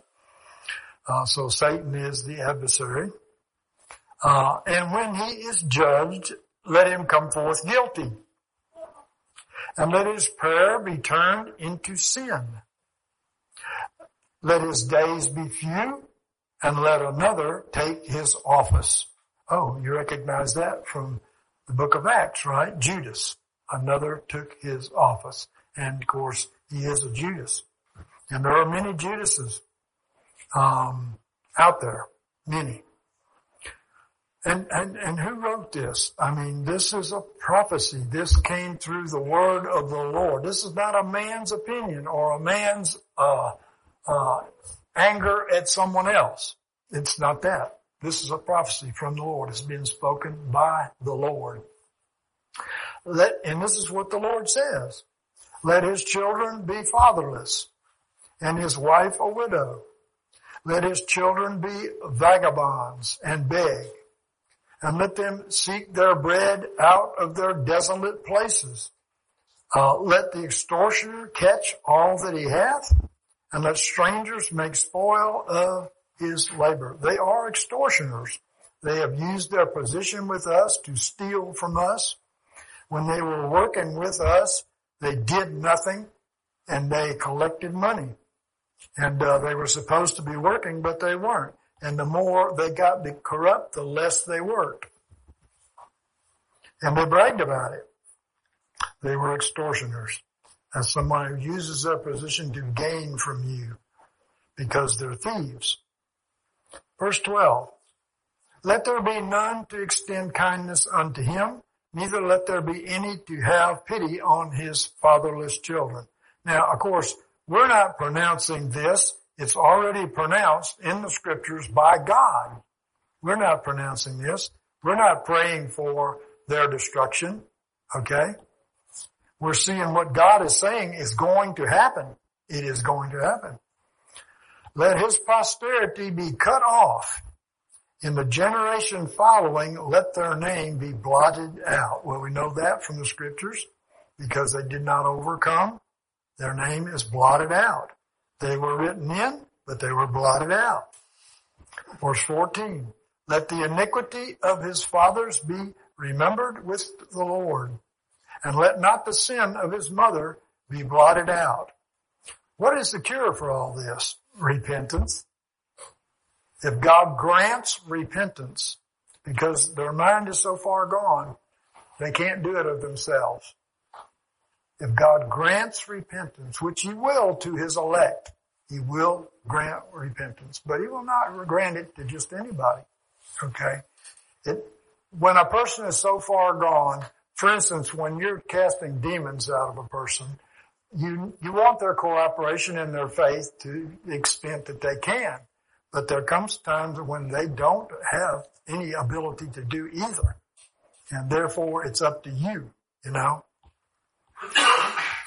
Uh, so Satan is the adversary. Uh, and when he is judged, let him come forth guilty. And let his prayer be turned into sin. Let his days be few and let another take his office. Oh, you recognize that from the book of Acts, right? Judas. Another took his office. And of course, he is a Judas. And there are many Judases um, out there, many. And, and, and who wrote this? I mean, this is a prophecy. This came through the word of the Lord. This is not a man's opinion or a man's, uh, uh, anger at someone else. It's not that. This is a prophecy from the Lord. It's been spoken by the Lord. Let, and this is what the Lord says. Let his children be fatherless and his wife a widow. Let his children be vagabonds and beg and let them seek their bread out of their desolate places. Uh, let the extortioner catch all that he hath and let strangers make spoil of his labor. They are extortioners. They have used their position with us to steal from us. When they were working with us, they did nothing and they collected money. And uh, they were supposed to be working, but they weren't. And the more they got corrupt, the less they worked. And they bragged about it. They were extortioners. As someone who uses their position to gain from you because they're thieves. Verse 12. Let there be none to extend kindness unto him, neither let there be any to have pity on his fatherless children. Now, of course, we're not pronouncing this. It's already pronounced in the scriptures by God. We're not pronouncing this. We're not praying for their destruction. Okay? We're seeing what God is saying is going to happen. It is going to happen. Let his posterity be cut off in the generation following, let their name be blotted out. Well, we know that from the scriptures because they did not overcome. Their name is blotted out. They were written in, but they were blotted out. Verse 14, let the iniquity of his fathers be remembered with the Lord, and let not the sin of his mother be blotted out. What is the cure for all this? Repentance. If God grants repentance, because their mind is so far gone, they can't do it of themselves. If God grants repentance, which He will to His elect, He will grant repentance, but He will not grant it to just anybody. Okay? It, when a person is so far gone, for instance, when you're casting demons out of a person, you, you want their cooperation and their faith to the extent that they can. But there comes times when they don't have any ability to do either. And therefore it's up to you, you know.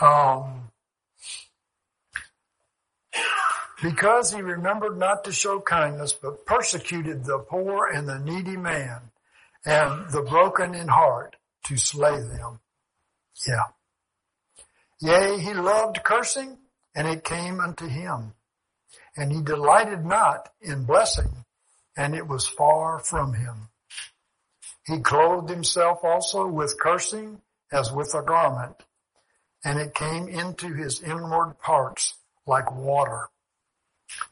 Um, because he remembered not to show kindness, but persecuted the poor and the needy man and the broken in heart to slay them. Yeah. Yea, he loved cursing and it came unto him and he delighted not in blessing, and it was far from him. He clothed himself also with cursing as with a garment, and it came into his inward parts like water.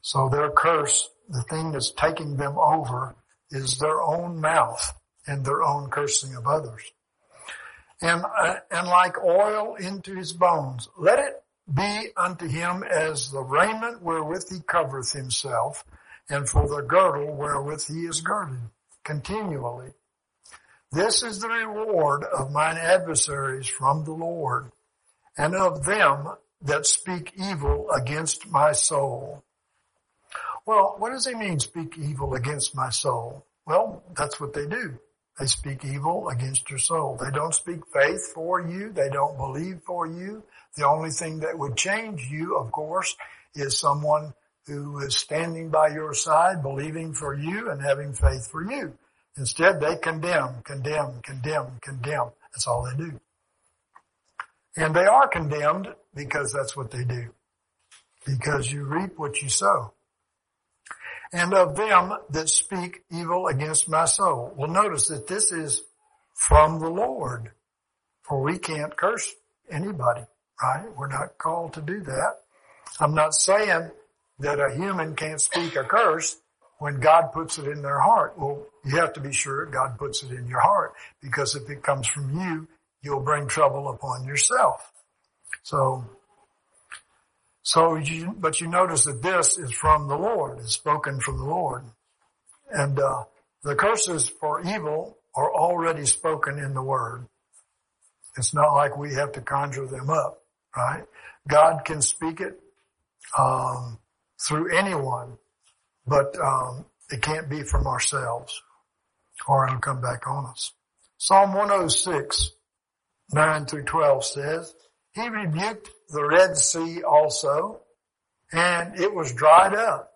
So their curse, the thing that's taking them over, is their own mouth and their own cursing of others. And, uh, and like oil into his bones, let it be unto him as the raiment wherewith he covereth himself, and for the girdle wherewith he is girded continually. This is the reward of mine adversaries from the Lord, and of them that speak evil against my soul. Well, what does he mean, speak evil against my soul? Well, that's what they do. They speak evil against your soul. They don't speak faith for you. They don't believe for you. The only thing that would change you, of course, is someone who is standing by your side, believing for you and having faith for you. Instead, they condemn, condemn, condemn, condemn. That's all they do. And they are condemned because that's what they do. Because you reap what you sow. And of them that speak evil against my soul. Well, notice that this is from the Lord. For we can't curse anybody right? We're not called to do that. I'm not saying that a human can't speak a curse when God puts it in their heart. Well, you have to be sure God puts it in your heart because if it comes from you, you'll bring trouble upon yourself. So, so you, but you notice that this is from the Lord, it's spoken from the Lord. And, uh, the curses for evil are already spoken in the Word. It's not like we have to conjure them up right? God can speak it um, through anyone, but um, it can't be from ourselves, or it'll come back on us. Psalm 106, 9 through 12 says, He rebuked the Red Sea also, and it was dried up.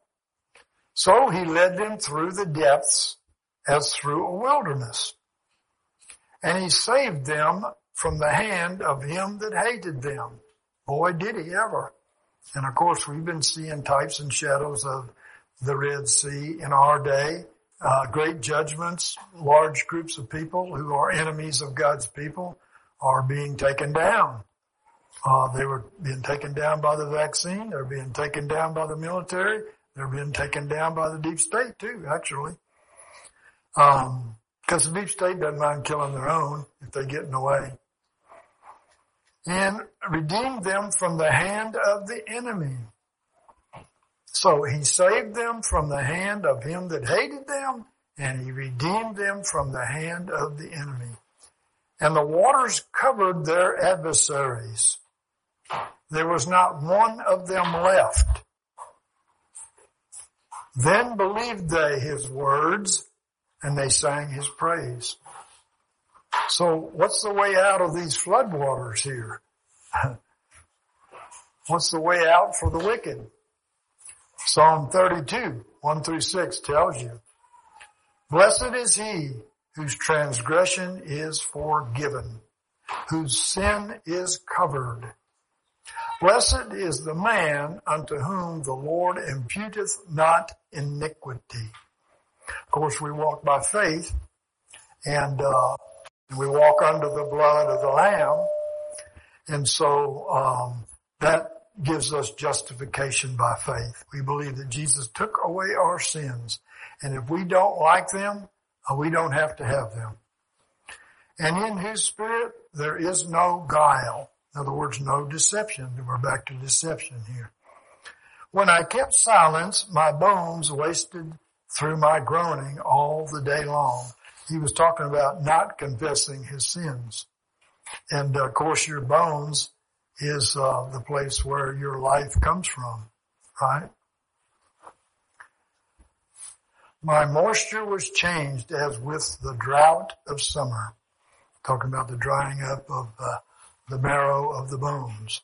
So he led them through the depths as through a wilderness. And he saved them from the hand of him that hated them. Boy, did he ever. And of course, we've been seeing types and shadows of the Red Sea in our day. Uh, great judgments, large groups of people who are enemies of God's people are being taken down. Uh, they were being taken down by the vaccine. They're being taken down by the military. They're being taken down by the deep state too, actually. Um, cause the deep state doesn't mind killing their own if they get in the way. And redeemed them from the hand of the enemy. So he saved them from the hand of him that hated them, and he redeemed them from the hand of the enemy. And the waters covered their adversaries. There was not one of them left. Then believed they his words, and they sang his praise. So what's the way out of these floodwaters here? what's the way out for the wicked? Psalm 32, 1 through 6 tells you, Blessed is he whose transgression is forgiven, whose sin is covered. Blessed is the man unto whom the Lord imputeth not iniquity. Of course, we walk by faith, and uh, we walk under the blood of the Lamb, and so um, that gives us justification by faith. We believe that Jesus took away our sins. And if we don't like them, we don't have to have them. And in his spirit, there is no guile. In other words, no deception. We're back to deception here. When I kept silence, my bones wasted through my groaning all the day long. He was talking about not confessing his sins. And uh, of course your bones is uh, the place where your life comes from, right? My moisture was changed as with the drought of summer. Talking about the drying up of uh, the marrow of the bones.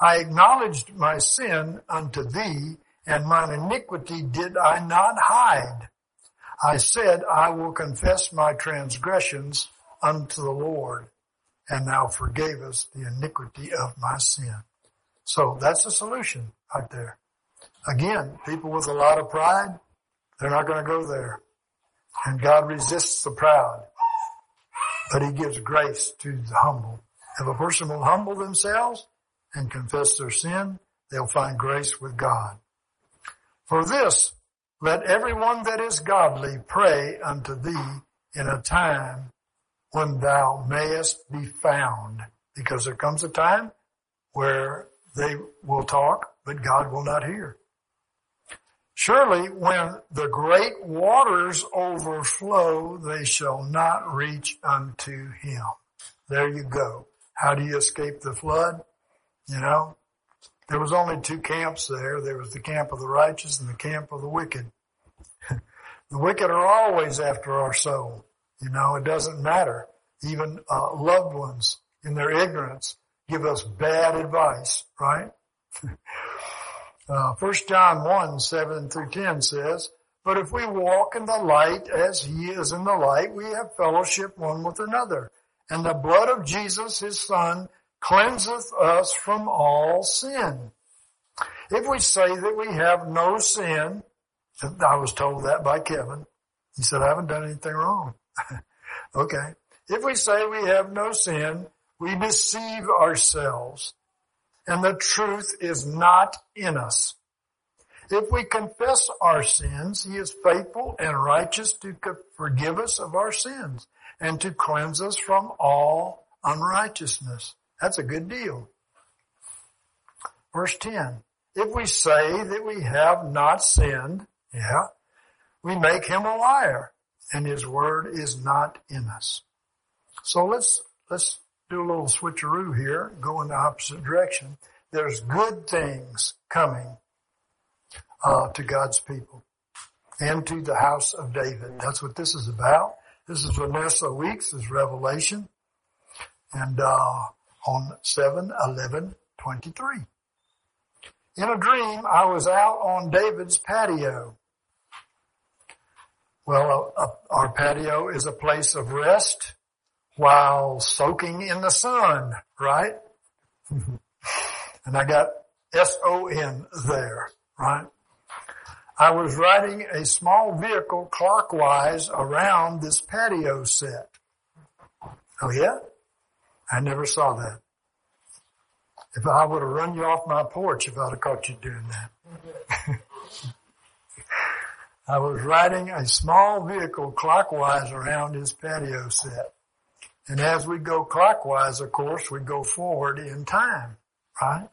I acknowledged my sin unto thee, and mine iniquity did I not hide. I said, I will confess my transgressions unto the Lord, and thou forgavest the iniquity of my sin. So that's the solution right there. Again, people with a lot of pride, they're not going to go there. And God resists the proud, but he gives grace to the humble. If a person will humble themselves and confess their sin, they'll find grace with God. For this, let everyone that is godly pray unto thee in a time when thou mayest be found. Because there comes a time where they will talk, but God will not hear. Surely when the great waters overflow, they shall not reach unto him. There you go. How do you escape the flood? You know, there was only two camps there. There was the camp of the righteous and the camp of the wicked. the wicked are always after our soul. You know, it doesn't matter even uh, loved ones in their ignorance give us bad advice, right? uh, 1 John 1, 7 through 10 says, But if we walk in the light as he is in the light, we have fellowship one with another. And the blood of Jesus, his son, cleanseth us from all sin. If we say that we have no sin, I was told that by Kevin. He said, I haven't done anything wrong. okay. If we say we have no sin, we deceive ourselves and the truth is not in us. If we confess our sins, he is faithful and righteous to forgive us of our sins and to cleanse us from all unrighteousness. That's a good deal. Verse 10. If we say that we have not sinned, yeah, we make him a liar and his word is not in us. So let's, let's do a little switcheroo here, go in the opposite direction. There's good things coming, uh, to God's people and to the house of David. That's what this is about. This is Vanessa Weeks' is Revelation. And, uh, on 7-11-20. 23. In a dream, I was out on David's patio. Well, uh, our patio is a place of rest while soaking in the sun, right? and I got S-O-N there, right? I was riding a small vehicle clockwise around this patio set. Oh yeah? I never saw that. If I would have run you off my porch if I'd have caught you doing that. I was riding a small vehicle clockwise around his patio set. And as we go clockwise, of course, we go forward in time, right?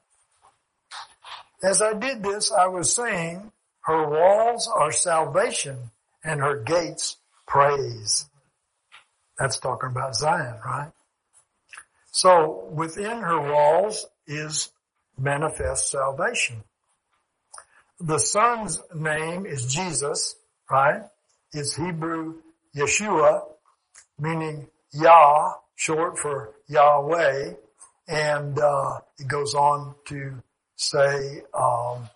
As I did this, I was saying, her walls are salvation and her gates praise. That's talking about Zion, right? So within her walls is manifest salvation. The son's name is Jesus, right? It's Hebrew Yeshua, meaning Yah, short for Yahweh, and uh, it goes on to say um,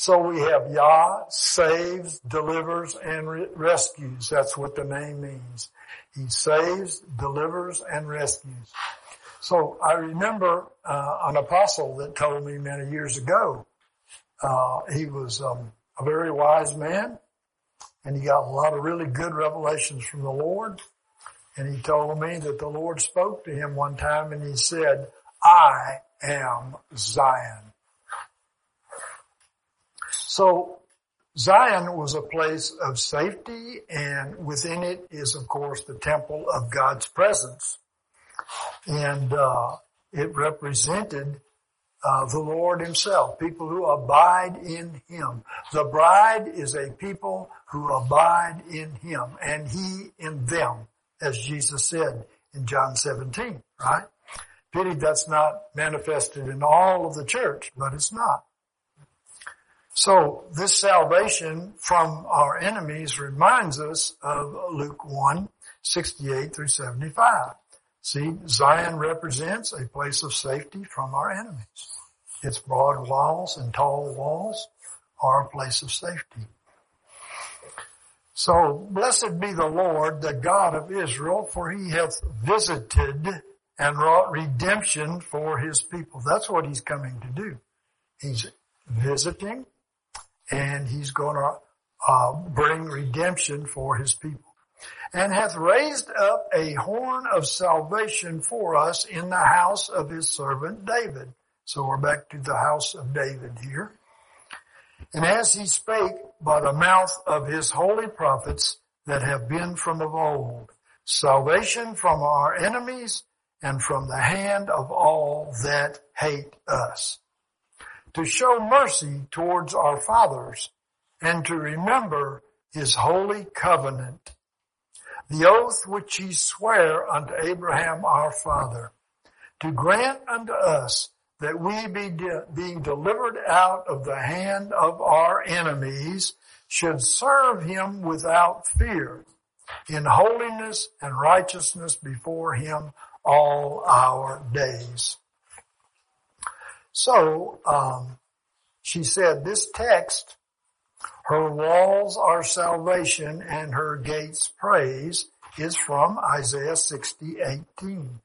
so we have Yah saves, delivers, and re- rescues. That's what the name means. He saves, delivers, and rescues. So I remember uh, an apostle that told me many years ago. Uh, he was um, a very wise man, and he got a lot of really good revelations from the Lord. And he told me that the Lord spoke to him one time, and he said, "I am Zion." So Zion was a place of safety and within it is of course the temple of God's presence. And, uh, it represented uh, the Lord himself, people who abide in him. The bride is a people who abide in him and he in them, as Jesus said in John 17, right? Pity that's not manifested in all of the church, but it's not. So this salvation from our enemies reminds us of Luke 1, 68 through 75. See, Zion represents a place of safety from our enemies. Its broad walls and tall walls are a place of safety. So blessed be the Lord, the God of Israel, for he hath visited and wrought redemption for his people. That's what he's coming to do. He's visiting and he's going to uh, bring redemption for his people. And hath raised up a horn of salvation for us in the house of his servant David. So we're back to the house of David here. And as he spake by the mouth of his holy prophets that have been from of old, salvation from our enemies and from the hand of all that hate us. To show mercy towards our fathers and to remember his holy covenant, the oath which he sware unto Abraham our father, to grant unto us that we be de- being delivered out of the hand of our enemies should serve him without fear in holiness and righteousness before him all our days. So, um, she said, this text, her walls are salvation and her gates praise, is from Isaiah 60, 18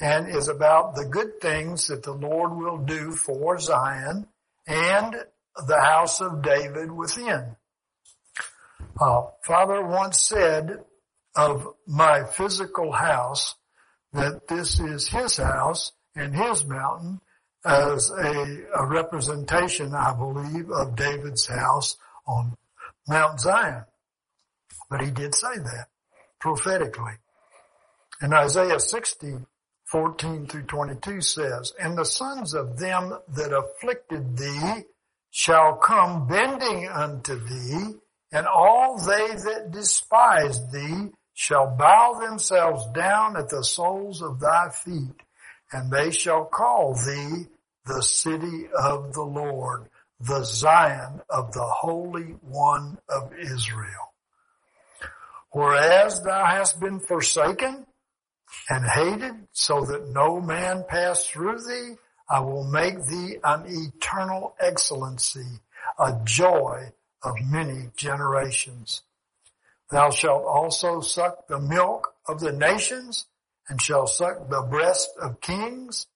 and is about the good things that the Lord will do for Zion and the house of David within. Uh, Father once said of my physical house that this is his house and his mountain as a, a representation, I believe, of David's house on Mount Zion. But he did say that prophetically. In Isaiah 60, 14 through 22 says, And the sons of them that afflicted thee shall come bending unto thee, and all they that despise thee shall bow themselves down at the soles of thy feet, and they shall call thee the city of the Lord, the Zion of the Holy One of Israel. Whereas thou hast been forsaken and hated so that no man pass through thee, I will make thee an eternal excellency, a joy of many generations. Thou shalt also suck the milk of the nations and shall suck the breast of kings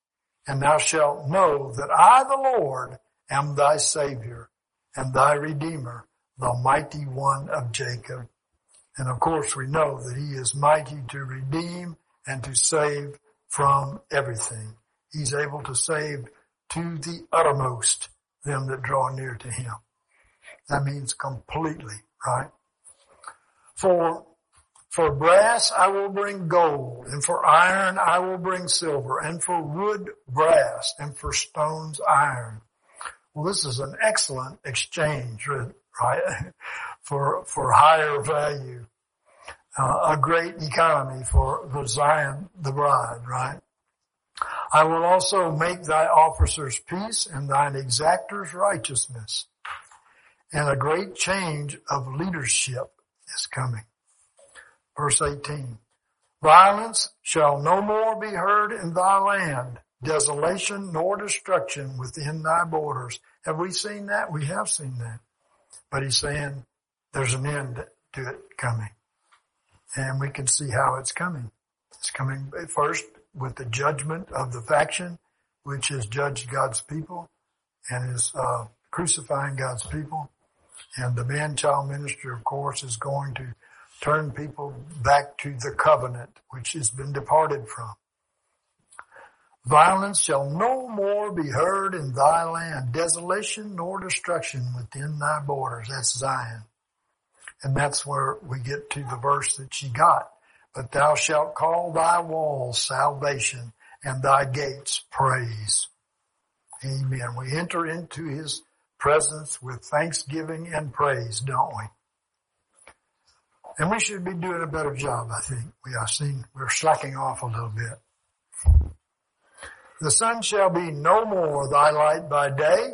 and thou shalt know that I, the Lord, am thy savior and thy redeemer, the mighty one of Jacob. And of course we know that he is mighty to redeem and to save from everything. He's able to save to the uttermost them that draw near to him. That means completely, right? For, for brass I will bring gold, and for iron I will bring silver, and for wood brass, and for stones iron. Well, this is an excellent exchange, right? for, for higher value. Uh, a great economy for the Zion, the bride, right? I will also make thy officers peace and thine exactors righteousness. And a great change of leadership is coming. Verse 18. Violence shall no more be heard in thy land, desolation nor destruction within thy borders. Have we seen that? We have seen that. But he's saying there's an end to it coming. And we can see how it's coming. It's coming first with the judgment of the faction, which has judged God's people and is uh, crucifying God's people. And the man-child ministry, of course, is going to turn people back to the covenant, which has been departed from. Violence shall no more be heard in thy land, desolation nor destruction within thy borders. That's Zion. And that's where we get to the verse that she got. But thou shalt call thy walls salvation and thy gates praise. Amen. We enter into his presence with thanksgiving and praise, don't we? And we should be doing a better job, I think. We are seeing, we're slacking off a little bit. The sun shall be no more thy light by day,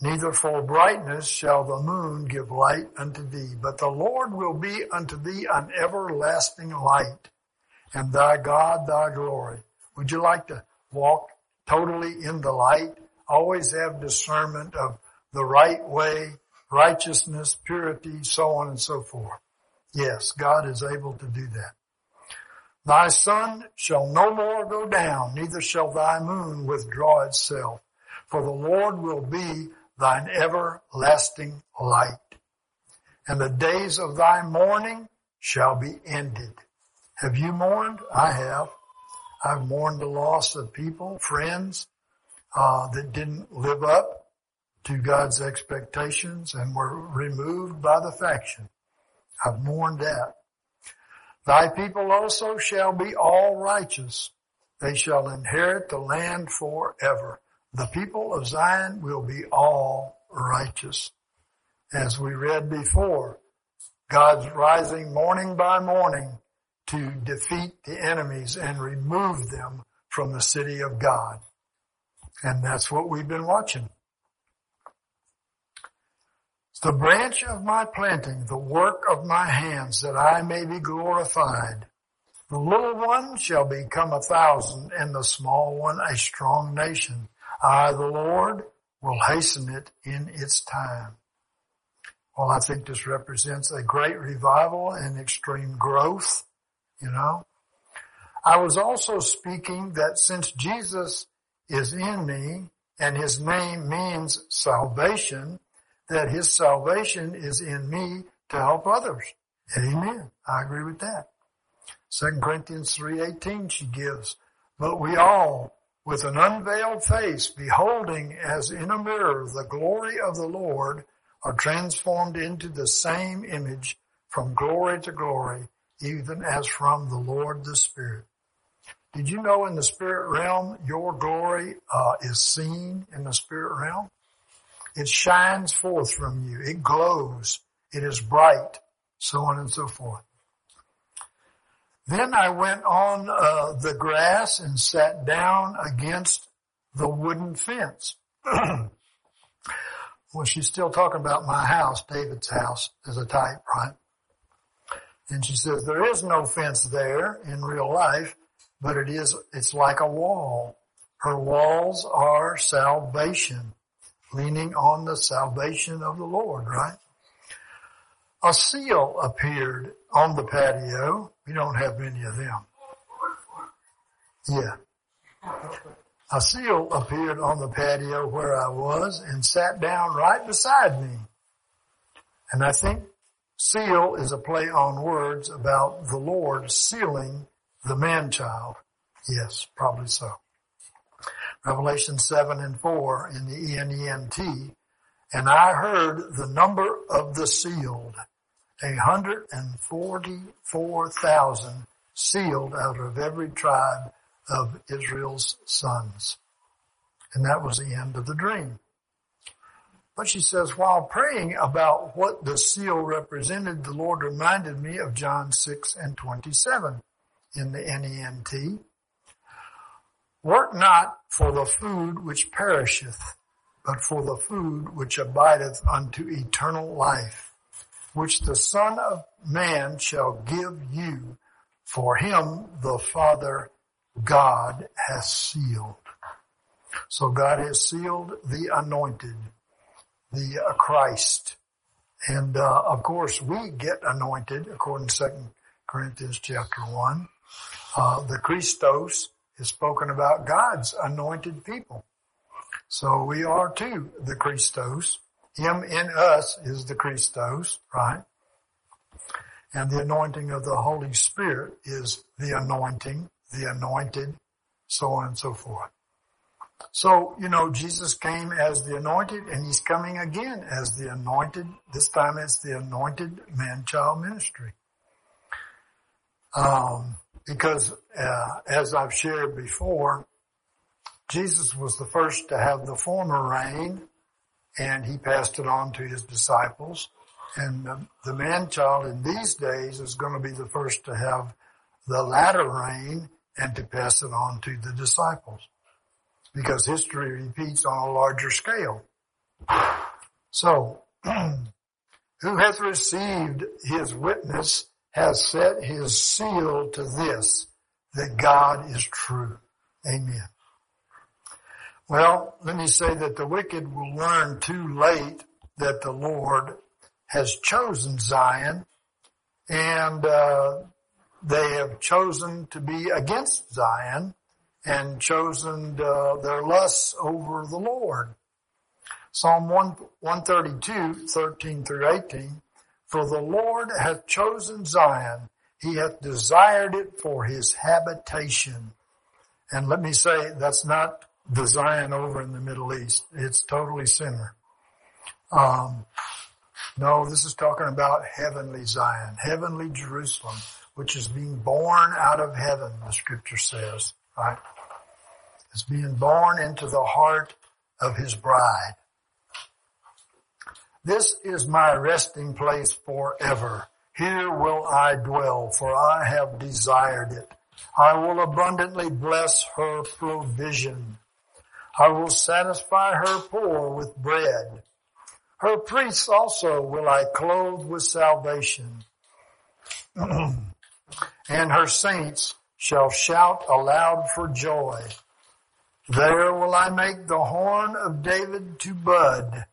neither for brightness shall the moon give light unto thee, but the Lord will be unto thee an everlasting light, and thy God thy glory. Would you like to walk totally in the light? Always have discernment of the right way, righteousness, purity, so on and so forth. Yes, God is able to do that. Thy sun shall no more go down, neither shall thy moon withdraw itself. For the Lord will be thine everlasting light. And the days of thy mourning shall be ended. Have you mourned? I have. I've mourned the loss of people, friends, uh, that didn't live up to God's expectations and were removed by the faction. I've mourned that. Thy people also shall be all righteous. They shall inherit the land forever. The people of Zion will be all righteous. As we read before, God's rising morning by morning to defeat the enemies and remove them from the city of God. And that's what we've been watching. The branch of my planting, the work of my hands, that I may be glorified. The little one shall become a thousand, and the small one a strong nation. I, the Lord, will hasten it in its time. Well, I think this represents a great revival and extreme growth, you know. I was also speaking that since Jesus is in me and his name means salvation, that his salvation is in me to help others. Amen. I agree with that. Second Corinthians 3.18 she gives, but we all with an unveiled face, beholding as in a mirror the glory of the Lord, are transformed into the same image from glory to glory, even as from the Lord the Spirit. Did you know in the spirit realm, your glory uh, is seen in the spirit realm? It shines forth from you. It glows. It is bright, so on and so forth. Then I went on uh, the grass and sat down against the wooden fence. well, she's still talking about my house, David's house, as a type, right? And she says, there is no fence there in real life, but it is, it's like a wall Her walls are salvation, leaning on the salvation of the Lord, right? A seal appeared on the patio. We don't have many of them. Yeah. A seal appeared on the patio where I was and sat down right beside me. And I think seal is a play on words about the Lord sealing the man-child. Yes, probably so. Revelation 7 and 4 in the NENT. And I heard the number of the sealed, a hundred and forty-four thousand sealed out of every tribe of Israel's sons. And that was the end of the dream. But she says, while praying about what the seal represented, the Lord reminded me of John 6 and 27 in the NENT. Work not for the food which perisheth, but for the food which abideth unto eternal life, which the Son of Man shall give you, for him the Father God has sealed. So God has sealed the anointed, the uh, Christ. And uh, of course we get anointed according to 2 Corinthians chapter 1. Uh, the Christos is spoken about God's anointed people. So we are too the Christos. Him in us is the Christos, right? And the anointing of the Holy Spirit is the anointing, the anointed, so on and so forth. So, you know, Jesus came as the anointed and he's coming again as the anointed. This time it's the anointed man-child ministry. Um, because uh, as I've shared before, Jesus was the first to have the former rain and he passed it on to his disciples. And the, the man-child in these days is going to be the first to have the latter rain and to pass it on to the disciples because history repeats on a larger scale. So, who hath received his witness has set his seal to this, that God is true. Amen. Well, let me say that the wicked will learn too late that the Lord has chosen Zion and uh, they have chosen to be against Zion and chosen uh, their lusts over the Lord. Psalm 1, 132, 13 through 18 for the Lord hath chosen Zion. He hath desired it for his habitation. And let me say, that's not the Zion over in the Middle East. It's totally Sinai. Um, no, this is talking about heavenly Zion, heavenly Jerusalem, which is being born out of heaven, the scripture says, right? It's being born into the heart of his bride. This is my resting place forever. Here will I dwell, for I have desired it. I will abundantly bless her provision. I will satisfy her poor with bread. Her priests also will I clothe with salvation. and her saints shall shout aloud for joy. There will I make the horn of David to bud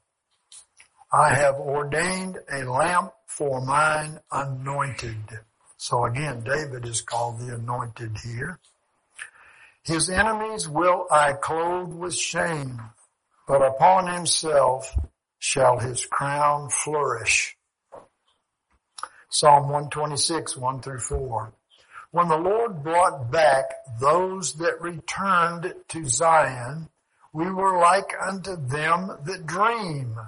I have ordained a lamp for mine anointed. So again, David is called the anointed here. His enemies will I clothe with shame, but upon himself shall his crown flourish. Psalm 126, 1 through 4. When the Lord brought back those that returned to Zion, we were like unto them that dream.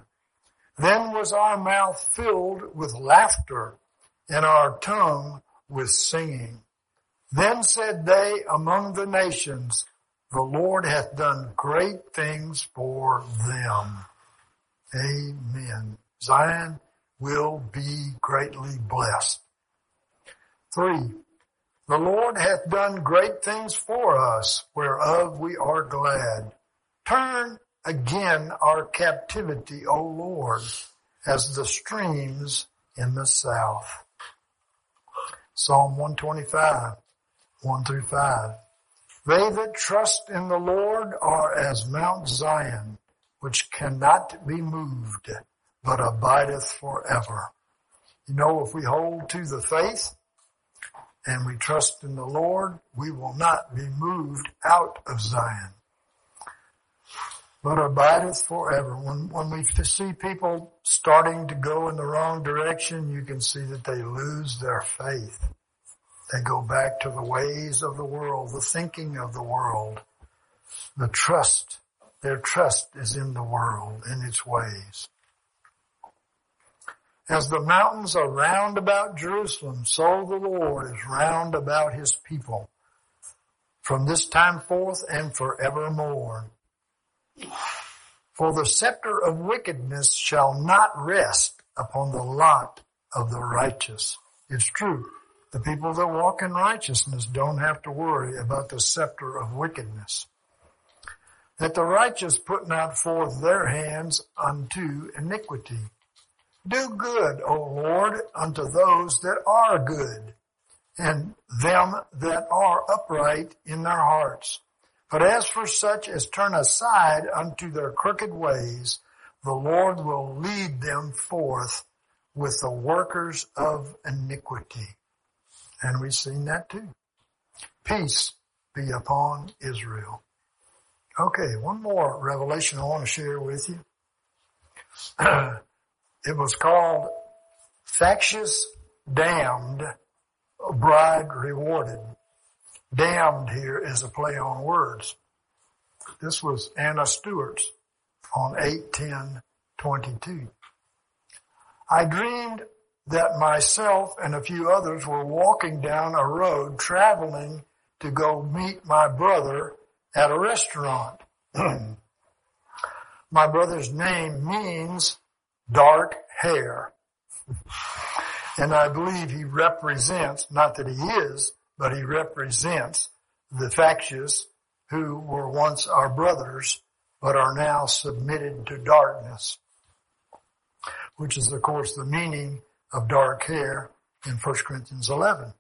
Then was our mouth filled with laughter and our tongue with singing. Then said they among the nations, the Lord hath done great things for them. Amen. Zion will be greatly blessed. Three, the Lord hath done great things for us, whereof we are glad. Turn again our captivity, O Lord, as the streams in the south. Psalm 125, 1 through 5. They that trust in the Lord are as Mount Zion, which cannot be moved, but abideth forever. You know, if we hold to the faith and we trust in the Lord, we will not be moved out of Zion, but abideth forever. When, when we see people starting to go in the wrong direction, you can see that they lose their faith. They go back to the ways of the world, the thinking of the world, the trust. Their trust is in the world, in its ways. As the mountains are round about Jerusalem, so the Lord is round about his people from this time forth and forevermore. For the scepter of wickedness shall not rest upon the lot of the righteous. It's true. The people that walk in righteousness don't have to worry about the scepter of wickedness. That the righteous put not forth their hands unto iniquity. Do good, O Lord, unto those that are good, and them that are upright in their hearts. But as for such as turn aside unto their crooked ways, the Lord will lead them forth with the workers of iniquity. And we've seen that too. Peace be upon Israel. Okay, one more revelation I want to share with you. it was called Factious Damned, Bride Rewarded. Damned here is a play on words. This was Anna Stewart's on 81022. I dreamed that myself and a few others were walking down a road traveling to go meet my brother at a restaurant. my brother's name means dark hair. and I believe he represents, not that he is, but he represents the factious who were once our brothers, but are now submitted to darkness, which is of course the meaning of dark hair in 1 Corinthians 11.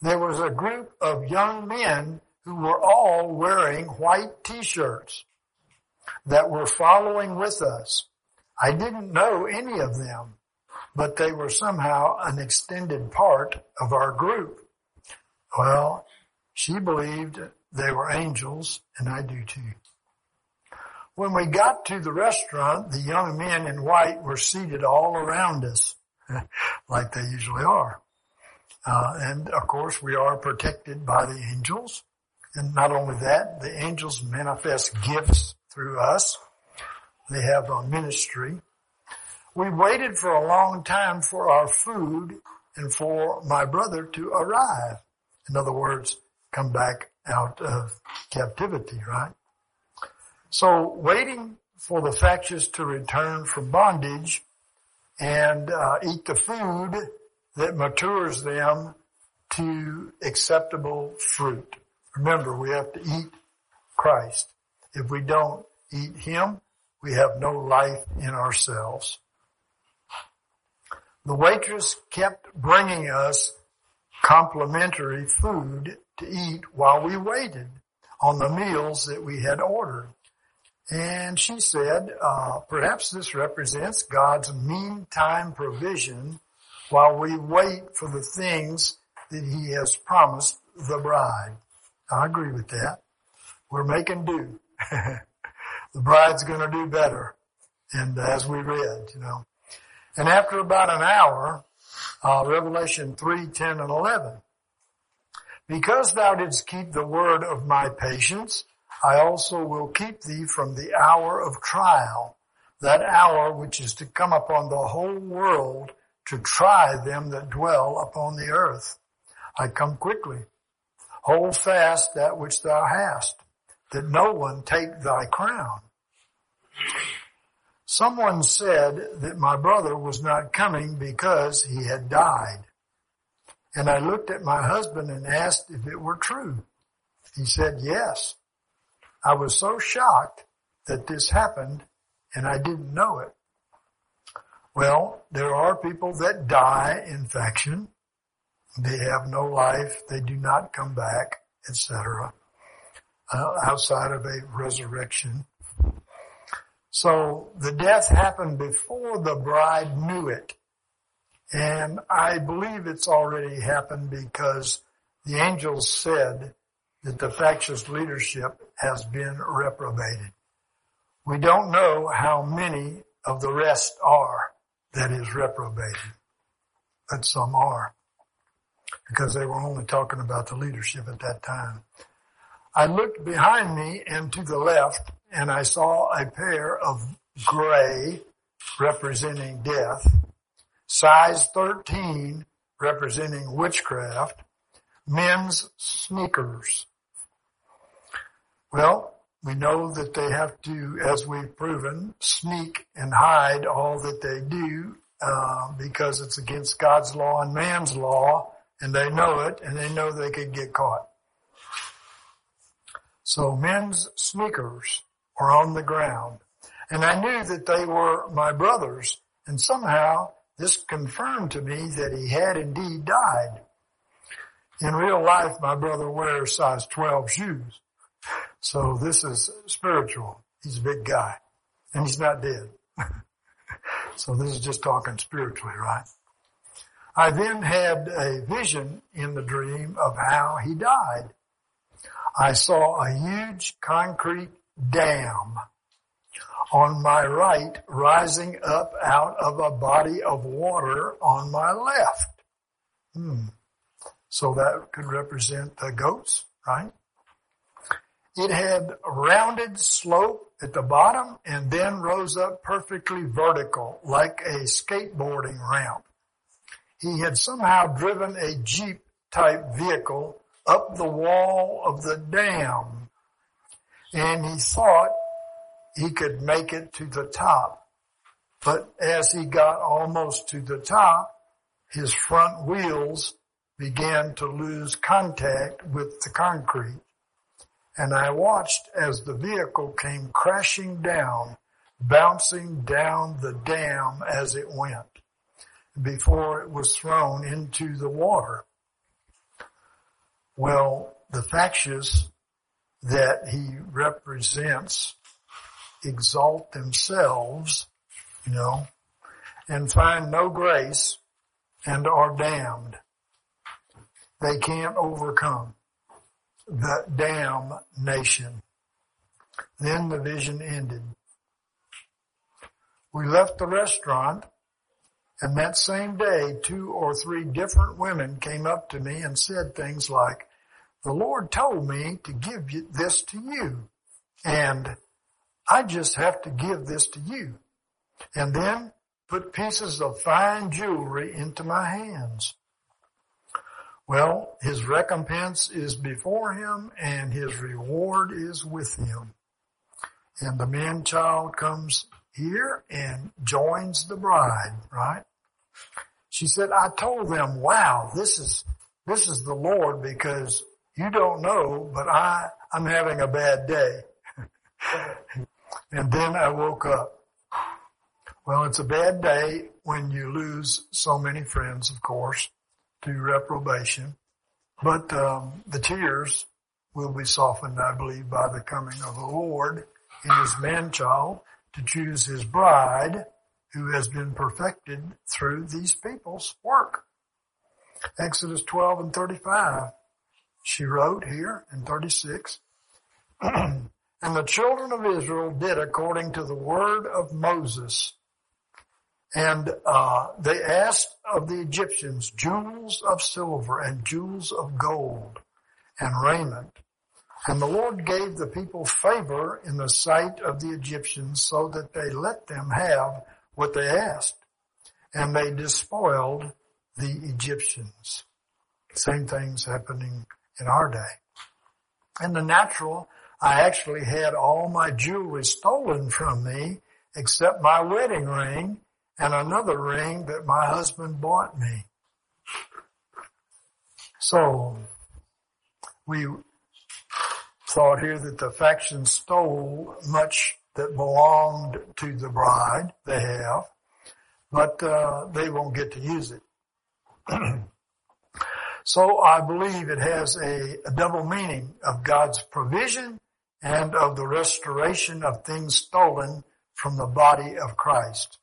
There was a group of young men who were all wearing white t-shirts that were following with us. I didn't know any of them, but they were somehow an extended part of our group. Well, she believed they were angels, and I do too. When we got to the restaurant, the young men in white were seated all around us, like they usually are. Uh, and of course, we are protected by the angels. And not only that, the angels manifest gifts through us. They have a ministry. We waited for a long time for our food and for my brother to arrive. In other words, come back out of captivity, right? So waiting for the factious to return from bondage and uh, eat the food that matures them to acceptable fruit. Remember, we have to eat Christ. If we don't eat Him, we have no life in ourselves. The waitress kept bringing us complimentary food to eat while we waited on the meals that we had ordered. And she said, uh, perhaps this represents God's meantime provision while we wait for the things that he has promised the bride. I agree with that. We're making do. the bride's going to do better. And as we read, you know. And after about an hour, uh, Revelation 3, 10, and 11. Because thou didst keep the word of my patience, I also will keep thee from the hour of trial, that hour which is to come upon the whole world to try them that dwell upon the earth. I come quickly. Hold fast that which thou hast, that no one take thy crown. Someone said that my brother was not coming because he had died. And I looked at my husband and asked if it were true. He said yes. I was so shocked that this happened and I didn't know it. Well, there are people that die in faction. They have no life. They do not come back. etc., uh, outside of a resurrection. So the death happened before the bride knew it. And I believe it's already happened because the angels said that the factious leadership has been reprobated. We don't know how many of the rest are that is reprobated, but some are because they were only talking about the leadership at that time. I looked behind me and to the left and I saw a pair of gray representing death, size 13 representing witchcraft, men's sneakers. Well, we know that they have to, as we've proven, sneak and hide all that they do uh, because it's against God's law and man's law, and they know it, and they know they could get caught. So men's sneakers were on the ground, and I knew that they were my brothers, and somehow this confirmed to me that he had indeed died. In real life, my brother wears size 12 shoes. So this is spiritual. He's a big guy and he's not dead. so this is just talking spiritually, right? I then had a vision in the dream of how he died. I saw a huge concrete dam on my right rising up out of a body of water on my left. Hmm. So that could represent the goats, right? It had a rounded slope at the bottom and then rose up perfectly vertical like a skateboarding ramp. He had somehow driven a Jeep type vehicle up the wall of the dam and he thought he could make it to the top. But as he got almost to the top, his front wheels began to lose contact with the concrete and I watched as the vehicle came crashing down, bouncing down the dam as it went before it was thrown into the water. Well, the factious that he represents exalt themselves, you know, and find no grace and are damned. They can't overcome the damn nation. Then the vision ended. We left the restaurant and that same day, two or three different women came up to me and said things like, the Lord told me to give this to you and I just have to give this to you. And then put pieces of fine jewelry into my hands. Well, his recompense is before him and his reward is with him. And the man child comes here and joins the bride, right? She said, I told them, wow, this is, this is the Lord because you don't know, but I, I'm having a bad day. and then I woke up. Well, it's a bad day when you lose so many friends, of course to reprobation. But um, the tears will be softened, I believe, by the coming of the Lord in his man-child to choose his bride who has been perfected through these people's work. Exodus 12 and 35, she wrote here in 36, and the children of Israel did according to the word of Moses and uh, they asked of the Egyptians jewels of silver and jewels of gold and raiment. And the Lord gave the people favor in the sight of the Egyptians so that they let them have what they asked. And they despoiled the Egyptians. Same things happening in our day. In the natural, I actually had all my jewelry stolen from me except my wedding ring and another ring that my husband bought me. So we thought here that the faction stole much that belonged to the bride. They have, but uh, they won't get to use it. So I believe it has a, a double meaning of God's provision and of the restoration of things stolen from the body of Christ.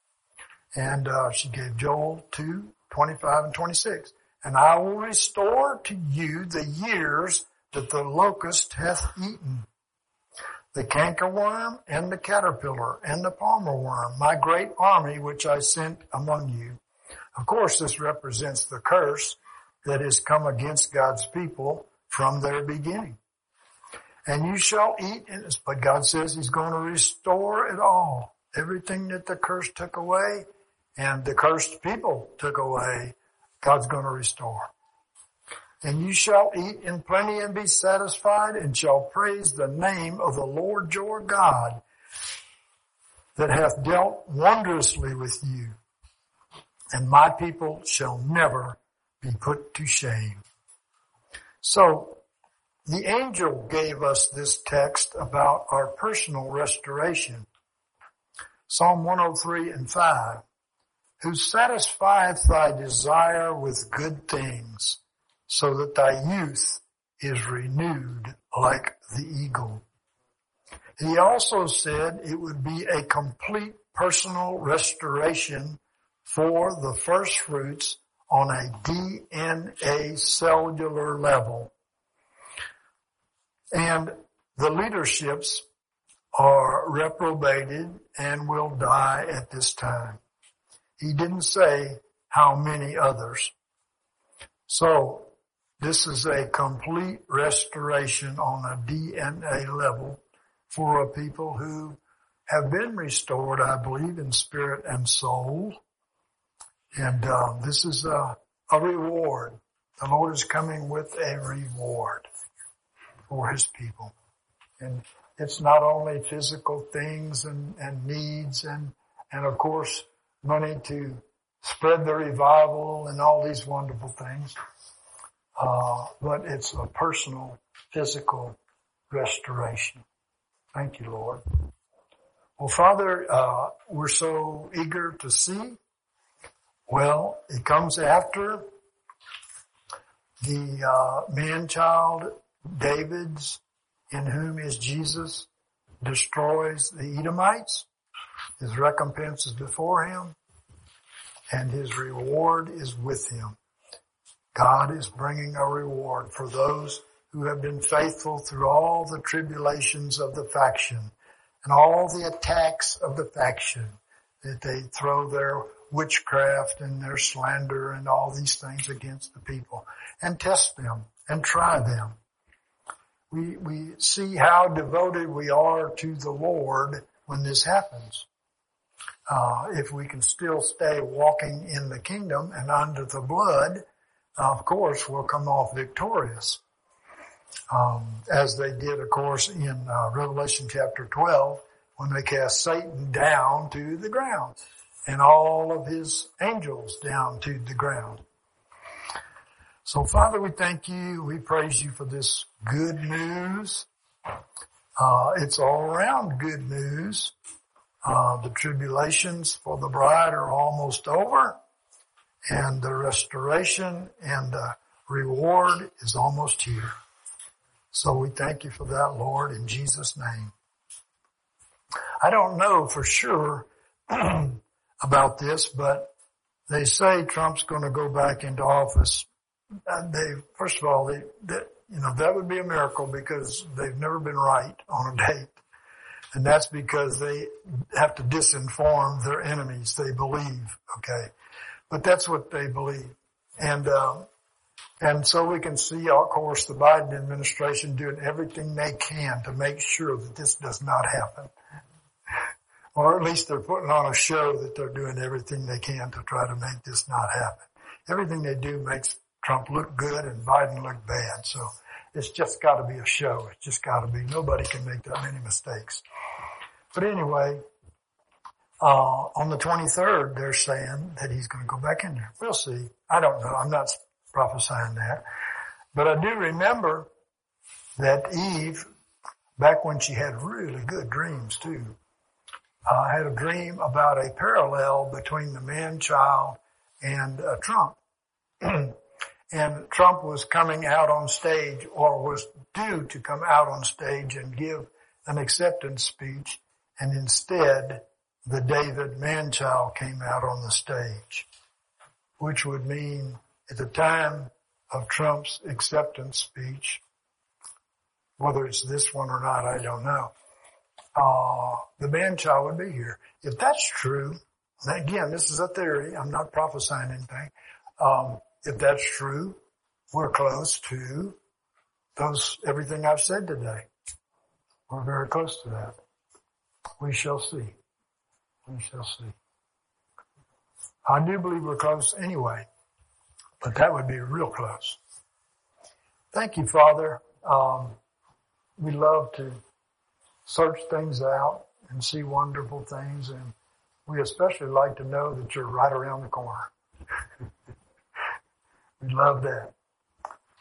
And uh, she gave Joel 2, 25 and 26. And I will restore to you the years that the locust hath eaten, the cankerworm and the caterpillar and the palmer worm, my great army which I sent among you. Of course, this represents the curse that has come against God's people from their beginning. And you shall eat but God says He's going to restore it all. Everything that the curse took away and the cursed people took away, God's going to restore. And you shall eat in plenty and be satisfied and shall praise the name of the Lord your God that hath dealt wondrously with you. And my people shall never be put to shame. So the angel gave us this text about our personal restoration. Psalm 103 and 5. Who satisfieth thy desire with good things so that thy youth is renewed like the eagle. He also said it would be a complete personal restoration for the first fruits on a DNA cellular level. And the leaderships are reprobated and will die at this time. He didn't say how many others. So this is a complete restoration on a DNA level for a people who have been restored, I believe, in spirit and soul. And uh, this is a, a reward. The Lord is coming with a reward for His people. And it's not only physical things and, and needs and, and of course money to spread the revival and all these wonderful things. Uh, but it's a personal, physical restoration. Thank you, Lord. Well, Father, uh, we're so eager to see. Well, it comes after the uh, man-child David's, in whom is Jesus, destroys the Edomites. His recompense is before him, and his reward is with him. God is bringing a reward for those who have been faithful through all the tribulations of the faction and all the attacks of the faction that they throw their witchcraft and their slander and all these things against the people and test them and try them. We, we see how devoted we are to the Lord when this happens. Uh, if we can still stay walking in the kingdom and under the blood, of course, we'll come off victorious. Um, as they did, of course, in uh, Revelation chapter 12, when they cast Satan down to the ground and all of his angels down to the ground. So Father, we thank you. We praise you for this good news. Uh, it's all around good news. Uh, the tribulations for the bride are almost over and the restoration and the reward is almost here. So we thank you for that, Lord, in Jesus' name. I don't know for sure about this, but they say Trump's going to go back into office. And they, first of all, they, they, you know, that would be a miracle because they've never been right on a date. And that's because they have to disinform their enemies, they believe, okay? But that's what they believe. And, um, and so we can see, of course, the Biden administration doing everything they can to make sure that this does not happen. Or at least they're putting on a show that they're doing everything they can to try to make this not happen. Everything they do makes Trump look good and Biden look bad. So it's just got to be a show. It's just got to be. Nobody can make that many mistakes. But anyway, uh, on the 23rd, they're saying that he's going to go back in there. We'll see. I don't know. I'm not prophesying that. But I do remember that Eve, back when she had really good dreams too, uh, had a dream about a parallel between the man-child and uh, Trump. and Trump was coming out on stage or was due to come out on stage and give an acceptance speech and instead the David Manchild came out on the stage, which would mean at the time of Trump's acceptance speech, whether it's this one or not, I don't know. Uh, the man-child would be here. If that's true, again, this is a theory. I'm not prophesying anything. Um, if that's true, we're close to those, everything I've said today. We're very close to that. We shall see. We shall see. I do believe we're close anyway, but that would be real close. Thank you, Father. Um, we love to search things out and see wonderful things, and we especially like to know that you're right around the corner. we love that.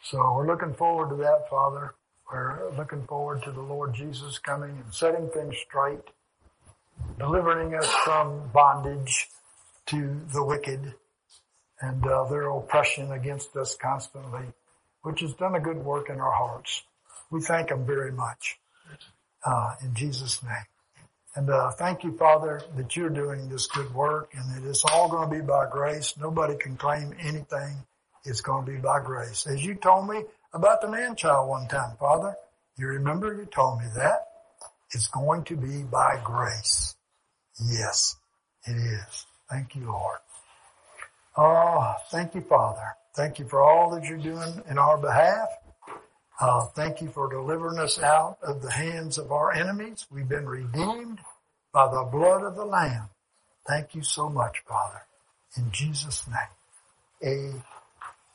So we're looking forward to that, Father. We're looking forward to the Lord Jesus coming and setting things straight, delivering us from bondage to the wicked and uh, their oppression against us constantly, which has done a good work in our hearts. We thank Him very much uh, in Jesus' name. And uh, thank you, Father, that you're doing this good work and that it's all going to be by grace. Nobody can claim anything. It's going to be by grace. As you told me about the man child one time, Father, you remember you told me that? It's going to be by grace. Yes, it is. Thank you, Lord. Oh, thank you, Father. Thank you for all that you're doing in our behalf. Uh, thank you for delivering us out of the hands of our enemies. We've been redeemed by the blood of the Lamb. Thank you so much, Father. In Jesus' name, amen.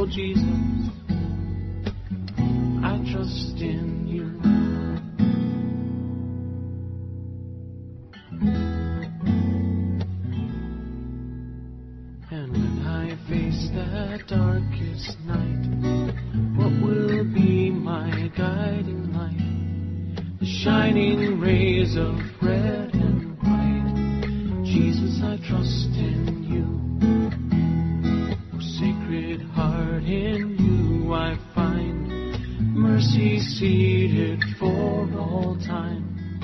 oh Jesus. I trust in you. And when I face that darkest night, what will be my guiding light? The shining rays of red and white. Jesus, I trust in you. Sacred heart, in you I find mercy seated for all time.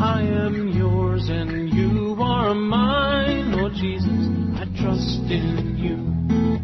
I am yours and you are mine, oh Jesus, I trust in you.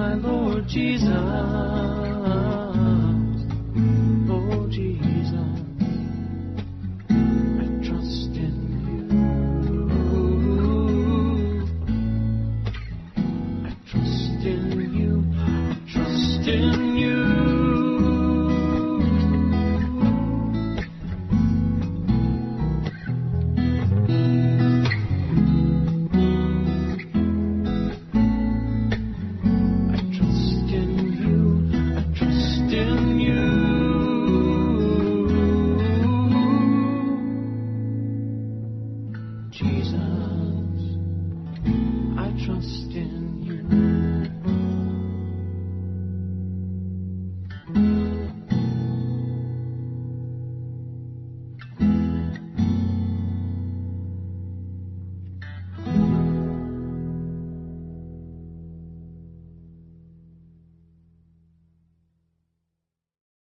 my Lord Jesus. Lord Jesus.